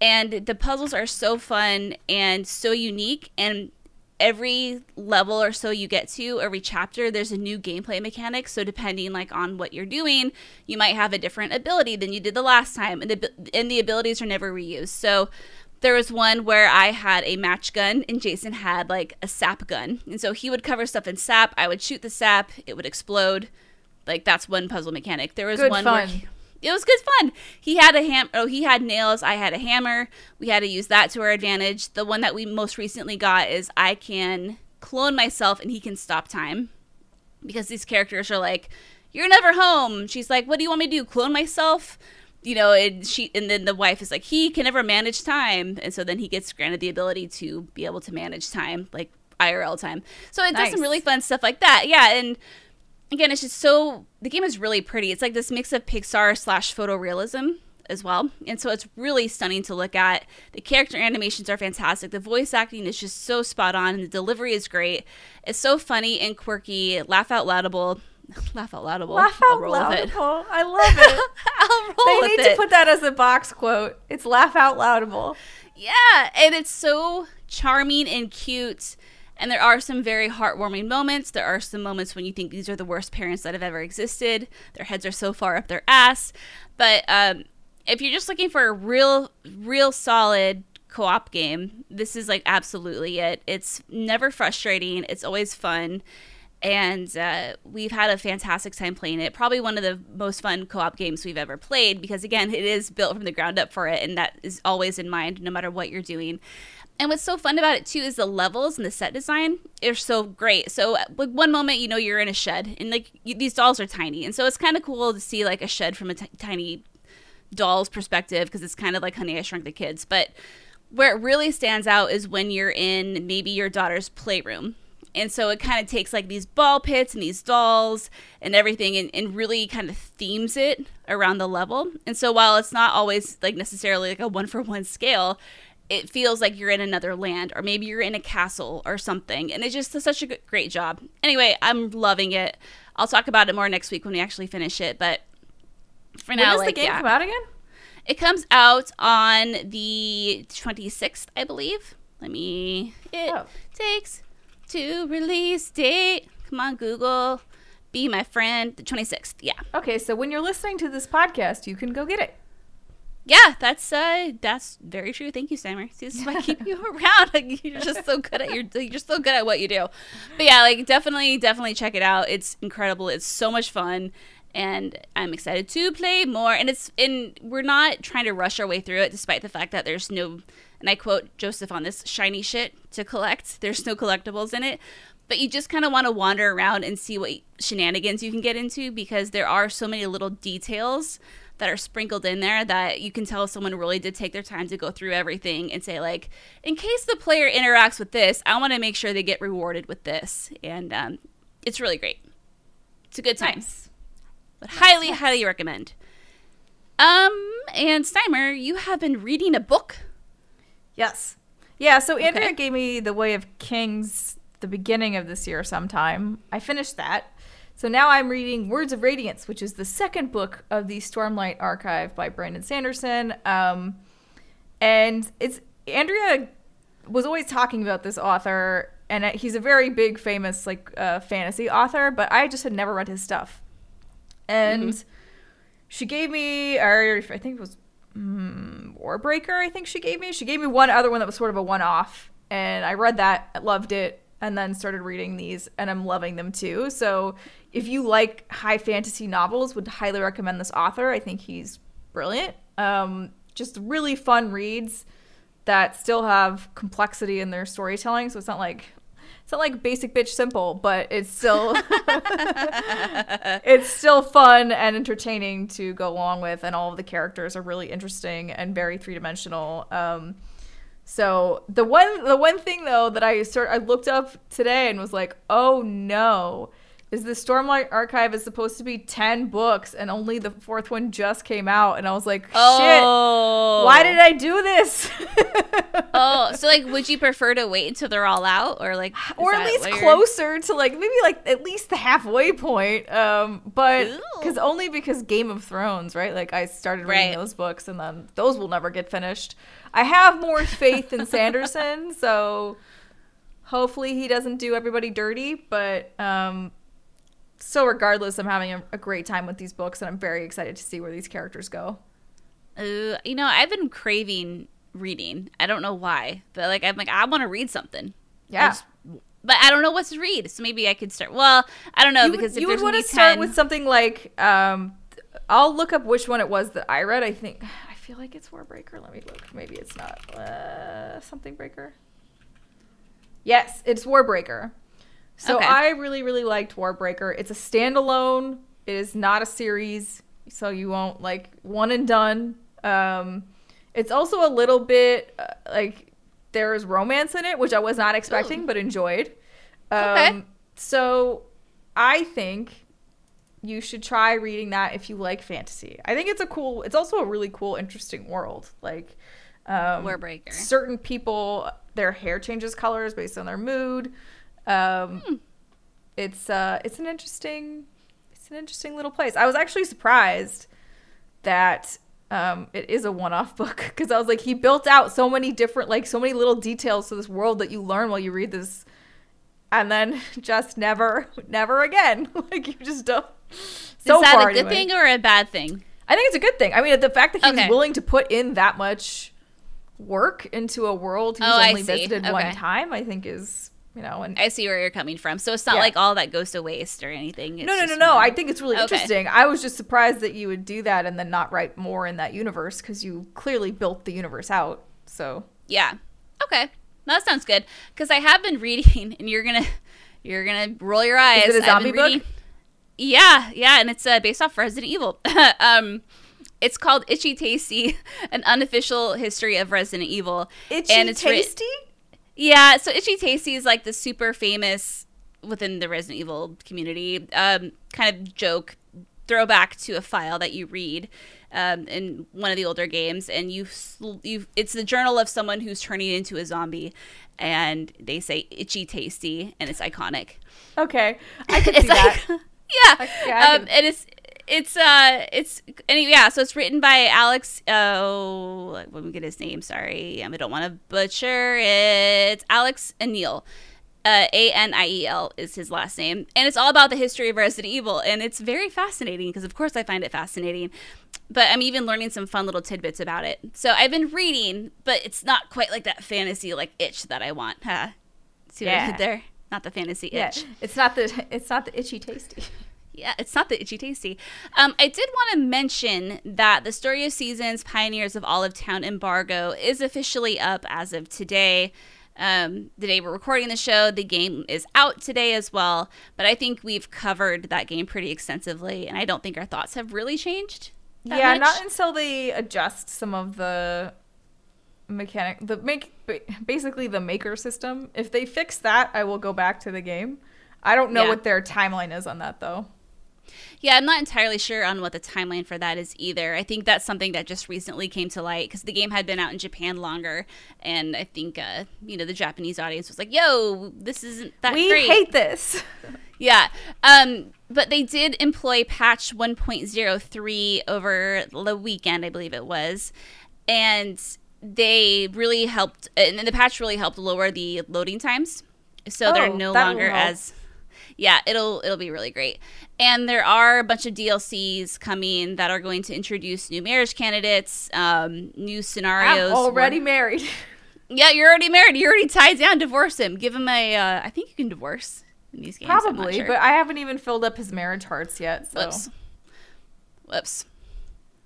[SPEAKER 1] And the puzzles are so fun and so unique and every level or so you get to every chapter there's a new gameplay mechanic so depending like on what you're doing you might have a different ability than you did the last time and the and the abilities are never reused so there was one where I had a match gun and Jason had like a sap gun. And so he would cover stuff in sap. I would shoot the sap, it would explode. Like that's one puzzle mechanic. There was
[SPEAKER 2] Good
[SPEAKER 1] one
[SPEAKER 2] fun.
[SPEAKER 1] where it was good fun. He had a ham oh he had nails, I had a hammer. We had to use that to our advantage. The one that we most recently got is I can clone myself and he can stop time. Because these characters are like, You're never home. She's like, What do you want me to do? Clone myself? you know, and she and then the wife is like, he can never manage time, and so then he gets granted the ability to be able to manage time, like IRL time. So it does some really fun stuff like that. Yeah, and again, it's just so the game is really pretty. It's like this mix of Pixar slash photorealism as well, and so it's really stunning to look at. The character animations are fantastic. The voice acting is just so spot on, and the delivery is great. It's so funny and quirky, laugh out loudable. Laugh out loudable.
[SPEAKER 2] laugh out
[SPEAKER 1] roll
[SPEAKER 2] loud.
[SPEAKER 1] with it.
[SPEAKER 2] I love it.
[SPEAKER 1] I'll roll
[SPEAKER 2] they
[SPEAKER 1] with
[SPEAKER 2] need
[SPEAKER 1] it.
[SPEAKER 2] to put that as a box quote. It's laugh out loudable.
[SPEAKER 1] Yeah, and it's so charming and cute. And there are some very heartwarming moments. There are some moments when you think these are the worst parents that have ever existed. Their heads are so far up their ass. But um, if you're just looking for a real, real solid co-op game, this is like absolutely it. It's never frustrating. It's always fun. And uh, we've had a fantastic time playing it. Probably one of the most fun co op games we've ever played because, again, it is built from the ground up for it. And that is always in mind no matter what you're doing. And what's so fun about it too is the levels and the set design are so great. So like one moment you know you're in a shed and like you, these dolls are tiny, and so it's kind of cool to see like a shed from a tiny doll's perspective because it's kind of like Honey I Shrunk the Kids. But where it really stands out is when you're in maybe your daughter's playroom. And so it kind of takes like these ball pits and these dolls and everything and, and really kind of themes it around the level. And so while it's not always like necessarily like a one for one scale, it feels like you're in another land or maybe you're in a castle or something. And it's just such a great job. Anyway, I'm loving it. I'll talk about it more next week when we actually finish it. But for
[SPEAKER 2] When
[SPEAKER 1] now,
[SPEAKER 2] does
[SPEAKER 1] like,
[SPEAKER 2] the game
[SPEAKER 1] yeah.
[SPEAKER 2] come out again?
[SPEAKER 1] It comes out on the 26th, I believe. Let me. It
[SPEAKER 2] Oh.
[SPEAKER 1] takes to release date. Come on, Google. Be my friend. The 26th. Yeah.
[SPEAKER 2] Okay, so when you're listening to this podcast, you can go get it.
[SPEAKER 1] Yeah, that's uh, that's very true. Thank you, Steimer. See, this is why I keep you around. Like, you're just so good at your, you're so good at what you do. But yeah, like definitely, definitely check it out. It's incredible. It's so much fun, and I'm excited to play more. And it's and we're not trying to rush our way through it, despite the fact that there's no, and I quote Joseph on this shiny shit to collect. There's no collectibles in it. But you just kind of want to wander around and see what shenanigans you can get into because there are so many little details that are sprinkled in there that you can tell someone really did take their time to go through everything and say like in case the player interacts with this i want to make sure they get rewarded with this and um, it's really great it's a good time
[SPEAKER 2] Nice.
[SPEAKER 1] but highly highly recommend um and steimer you have been reading a book
[SPEAKER 2] Yes. Yeah, so Andrea
[SPEAKER 1] Okay.
[SPEAKER 2] gave me The Way of Kings the beginning of this year sometime. I finished that. So now I'm reading Words of Radiance, which is the second book of the Stormlight Archive by Brandon Sanderson. Um, and it's Andrea was always talking about this author, and uh, he's a very big, famous like uh, fantasy author. But I just had never read his stuff, and she gave me, or I think it was mm, Warbreaker. I think she gave me. She gave me one other one that was sort of a one-off, and I read that, loved it, and then started reading these, and I'm loving them too. So if you like high fantasy novels, would highly recommend this author. I think he's brilliant. Um, just really fun reads that still have complexity in their storytelling. So it's not like it's not like basic bitch simple, but it's still it's still fun and entertaining to go along with, and all of the characters are really interesting and very three dimensional. Um, so the one the one thing though that I sort I looked up today and was like, oh no, is the Stormlight Archive is supposed to be ten books and only the fourth one just came out, and I was like, shit.
[SPEAKER 1] oh
[SPEAKER 2] Why did I do this?
[SPEAKER 1] oh so like would you prefer to wait until they're all out or like
[SPEAKER 2] or at least closer to like maybe like at least the halfway point. Um, but because only because Game of Thrones, right? Like I started reading
[SPEAKER 1] Right.
[SPEAKER 2] those books, and then those will never get finished. I have more faith in Sanderson, so hopefully he doesn't do everybody dirty. But um, so regardless, I'm having a, a great time with these books, and I'm very excited to see where these characters go.
[SPEAKER 1] Uh, you know, I've been craving reading. I don't know why, but like I'm like I want to read something. I
[SPEAKER 2] Yeah.
[SPEAKER 1] just- but I don't know what to read. So maybe I could start. Well, I don't know
[SPEAKER 2] you
[SPEAKER 1] because
[SPEAKER 2] would,
[SPEAKER 1] if
[SPEAKER 2] you would want to start
[SPEAKER 1] 10
[SPEAKER 2] with something like um i'll look up which one it was that i read i think i feel like it's warbreaker let me look maybe it's not uh something breaker yes it's warbreaker so
[SPEAKER 1] Okay.
[SPEAKER 2] i really really liked warbreaker it's a standalone it is not a series so you won't like one and done um it's also a little bit uh, like there's romance in it which i was not expecting
[SPEAKER 1] Ooh.
[SPEAKER 2] but enjoyed um,
[SPEAKER 1] Okay.
[SPEAKER 2] so I think you should try reading that if you like fantasy. I think it's a cool. It's also a really cool, interesting world. Like, um,
[SPEAKER 1] Warbreaker.
[SPEAKER 2] Certain people, their hair changes colors based on their mood. Um,
[SPEAKER 1] Hmm.
[SPEAKER 2] It's uh, it's an interesting, it's an interesting little place. I was actually surprised that um, it is a one-off book because I was like, he built out so many different, like, so many little details to this world that you learn while you read this and then just never, never again. like you just don't. So
[SPEAKER 1] Is that
[SPEAKER 2] far
[SPEAKER 1] a good
[SPEAKER 2] anyway.
[SPEAKER 1] thing or a bad thing?
[SPEAKER 2] I think it's a good thing. I mean, the fact that he
[SPEAKER 1] Okay.
[SPEAKER 2] was willing to put in that much work into a world he's
[SPEAKER 1] Oh,
[SPEAKER 2] only visited
[SPEAKER 1] Okay.
[SPEAKER 2] one time, I think is you know. And
[SPEAKER 1] I see where you're coming from. So it's not
[SPEAKER 2] Yeah.
[SPEAKER 1] like all that goes to waste or anything. It's
[SPEAKER 2] no, no, no, no.
[SPEAKER 1] more-
[SPEAKER 2] I think it's really
[SPEAKER 1] Okay.
[SPEAKER 2] interesting. I was just surprised that you would do that and then not write more in that universe because you clearly built the universe out. So
[SPEAKER 1] Yeah. Okay. That sounds good. Because I have been reading, and you're gonna, you're gonna roll your eyes.
[SPEAKER 2] Is it a zombie book?
[SPEAKER 1] reading- Yeah, yeah, and it's uh, based off Resident Evil. um, it's called Itchy Tasty: An Unofficial History of Resident Evil.
[SPEAKER 2] itchy
[SPEAKER 1] and it's writ-
[SPEAKER 2] tasty.
[SPEAKER 1] Yeah, so Itchy Tasty is like the super famous within the Resident Evil community um, kind of joke throwback to a file that you read um, in one of the older games, and you you it's the journal of someone who's turning into a zombie, and they say Itchy Tasty, and it's iconic.
[SPEAKER 2] okay, I can see that.
[SPEAKER 1] yeah,
[SPEAKER 2] I- yeah, I
[SPEAKER 1] um, and it's it's uh it's anyway yeah so it's written by alex oh let me get his name sorry i don't want to butcher it it's alex Aniel. Uh, A-N-I-E-L is his last name and it's all about the history of resident evil and it's very fascinating because of course i find it fascinating but I'm even learning some fun little tidbits about it. So I've been reading, but it's not quite like that fantasy like itch that I want. Huh? See what I did there? Not the fantasy
[SPEAKER 2] Yeah,
[SPEAKER 1] itch.
[SPEAKER 2] it's not the it's not the itchy tasty.
[SPEAKER 1] Yeah, it's not the itchy tasty. Um, I did want to mention that the Story of Seasons Pioneers of Olive Town embargo is officially up as of today. Um, the day we're recording the show, the game is out today as well. But I think we've covered that game pretty extensively, and I don't think our thoughts have really changed.
[SPEAKER 2] yeah,
[SPEAKER 1] much.
[SPEAKER 2] not until they adjust some of the mechanic the make basically the maker system. If they fix that, I will go back to the game. I don't know
[SPEAKER 1] Yeah.
[SPEAKER 2] what their timeline is on that though.
[SPEAKER 1] Yeah, I'm not entirely sure on what the timeline for that is either. I think that's something that just recently came to light because the game had been out in Japan longer, and I think uh, you know the Japanese audience was like, "Yo, this isn't that
[SPEAKER 2] we
[SPEAKER 1] great."
[SPEAKER 2] hate this.
[SPEAKER 1] Yeah. Um, but they did employ patch 1.03 over the weekend, I believe it was. And they really helped, and the patch really helped lower the loading times. So they're
[SPEAKER 2] Oh,
[SPEAKER 1] no
[SPEAKER 2] that will
[SPEAKER 1] longer as. Yeah, it'll it'll be really great. And there are a bunch of DLCs coming that are going to introduce new marriage candidates, um, new scenarios.
[SPEAKER 2] I'm already
[SPEAKER 1] where-
[SPEAKER 2] married.
[SPEAKER 1] yeah, you're already married. You're already tied down. Divorce him. Give him a. Uh, I think you can divorce in these games.
[SPEAKER 2] Probably,
[SPEAKER 1] sure.
[SPEAKER 2] but I haven't even filled up his marriage hearts yet. So
[SPEAKER 1] Whoops. Whoops.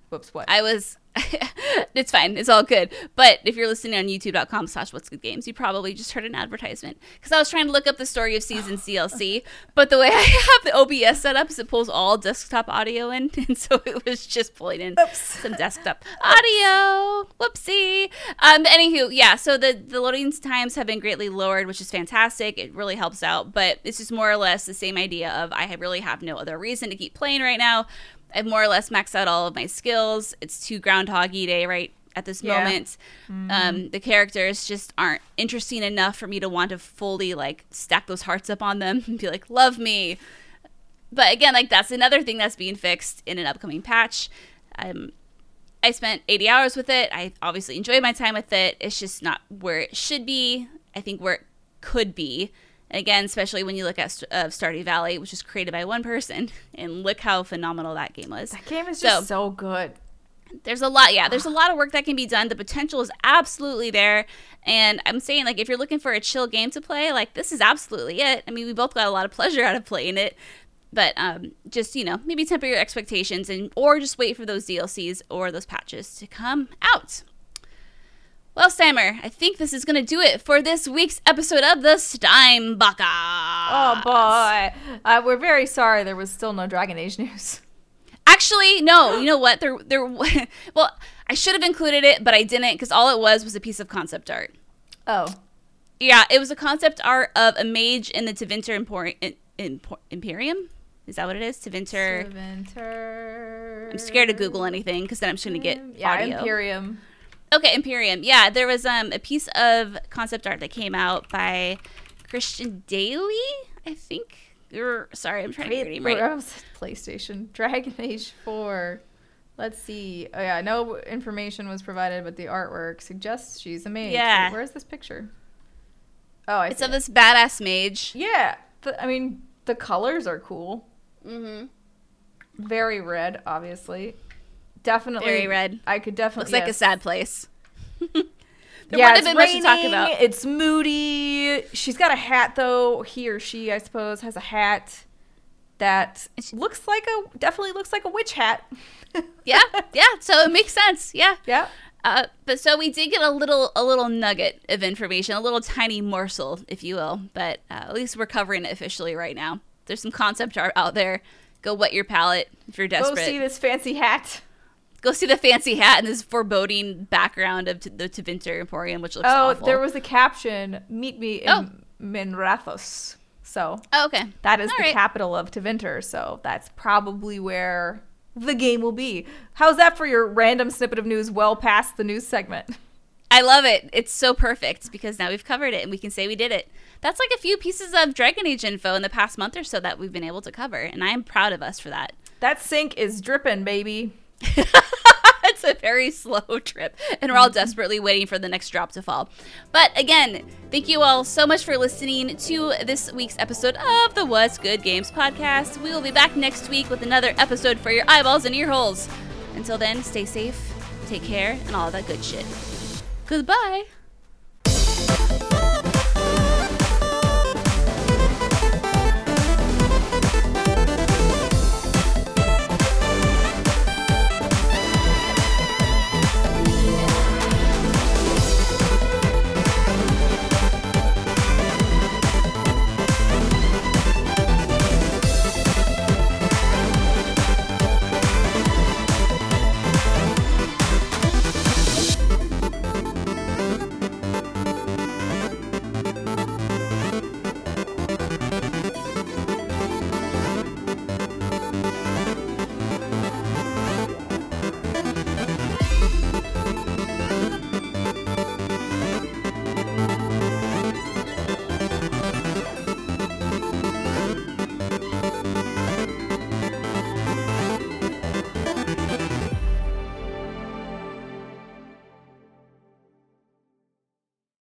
[SPEAKER 2] whoops, what?
[SPEAKER 1] I was. it's fine. It's all good. But if you're listening on youtube.com slash what's good games, you probably just heard an advertisement. Because I was trying to look up the story of season DLC, but the way I have the OBS set up is it pulls all desktop audio in. And so it was just pulling in
[SPEAKER 2] Oops.
[SPEAKER 1] some desktop audio. Whoopsie. Um, anywho, yeah, so the, the loading times have been greatly lowered, which is fantastic. It really helps out. But it's just more or less the same idea of I really have no other reason to keep playing right now. I've more or less maxed out all of my skills. It's too Groundhoggy Day right at this
[SPEAKER 2] Yeah.
[SPEAKER 1] moment. Um, the characters just aren't interesting enough for me to want to fully like stack those hearts up on them and be like, love me. But again, like that's another thing that's being fixed in an upcoming patch. Um, I spent 80 hours with it. I obviously enjoyed my time with it. It's just not where it should be. I think where it could be. And again, especially when you look at St- uh, Stardew Valley, which was created by one person, and look how phenomenal that game was.
[SPEAKER 2] that game is
[SPEAKER 1] So-
[SPEAKER 2] just so good.
[SPEAKER 1] There's a lot, yeah. There's a lot of work that can be done. The potential is absolutely there, and I'm saying like if you're looking for a chill game to play, like this is absolutely it. I mean, we both got a lot of pleasure out of playing it, but um, just you know maybe temper your expectations and or just wait for those DLCs or those patches to come out. Well, Steimer, I think this is gonna do it for this week's episode of the Steinbaka.
[SPEAKER 2] Oh boy, uh, we're very sorry there was still no Dragon Age news.
[SPEAKER 1] Actually, no. You know what? There, there. Well, I should have included it, but I didn't because all it was was a piece of concept art.
[SPEAKER 2] Oh,
[SPEAKER 1] Yeah, it was a concept art of a mage in the Tevinter Empor- in, Empor- Imperium. Is that what it is? Tevinter.
[SPEAKER 2] Winter.
[SPEAKER 1] I'm scared to Google anything because then I'm just gonna get
[SPEAKER 2] yeah,
[SPEAKER 1] audio.
[SPEAKER 2] Imperium.
[SPEAKER 1] Okay, Imperium. Yeah, there was um a piece of concept art that came out by Christian Daly, I think. Or, sorry, I'm trying to get right.
[SPEAKER 2] PlayStation. Dragon Age 4. Let's see. Oh yeah, no information was provided, but the artwork suggests she's a mage.
[SPEAKER 1] Yeah.
[SPEAKER 2] Wait, where's this picture? Oh, I
[SPEAKER 1] It's of
[SPEAKER 2] it.
[SPEAKER 1] this badass mage.
[SPEAKER 2] Yeah, the, I mean the colors are cool.
[SPEAKER 1] Mm-hmm.
[SPEAKER 2] Very red, obviously. Definitely
[SPEAKER 1] Very red.
[SPEAKER 2] I could definitely
[SPEAKER 1] Looks like a sad place. there
[SPEAKER 2] yeah, it's
[SPEAKER 1] have much to talk
[SPEAKER 2] raining,
[SPEAKER 1] about.
[SPEAKER 2] It's moody. She's got a hat though. He or she, I suppose, has a hat that looks like a definitely looks like a witch hat.
[SPEAKER 1] yeah, yeah. So it makes sense. Yeah.
[SPEAKER 2] yeah.
[SPEAKER 1] Uh, but so we did get a little a little nugget of information, a little tiny morsel, if you will. But uh, at least we're covering it officially right now. There's some concept art out there. Go wet your palate if you're desperate.
[SPEAKER 2] Go see this fancy hat.
[SPEAKER 1] Go see the fancy hat and this foreboding background of t- the Tevinter Emporium, which looks
[SPEAKER 2] Oh,
[SPEAKER 1] awful.
[SPEAKER 2] there was a caption: "Meet me in
[SPEAKER 1] Oh.
[SPEAKER 2] Minrathous." So
[SPEAKER 1] oh, okay.
[SPEAKER 2] that is
[SPEAKER 1] All
[SPEAKER 2] the
[SPEAKER 1] right.
[SPEAKER 2] capital of Tevinter. So that's probably where the game will be. How's that for your random snippet of news? Well past the news segment.
[SPEAKER 1] I love it. It's so perfect because now we've covered it and we can say we did it. That's like a few pieces of Dragon Age info in the past month or so that we've been able to cover, and I am proud of us for that.
[SPEAKER 2] That sink is dripping, baby.
[SPEAKER 1] it's a very slow trip, and we're all mm-hmm. desperately waiting for the next drop to fall. But again, thank you all so much for listening to this week's episode of the What's Good Games podcast. We will be back next week with another episode for your eyeballs and ear holes. Until then, stay safe, take care, and all that good shit. Goodbye.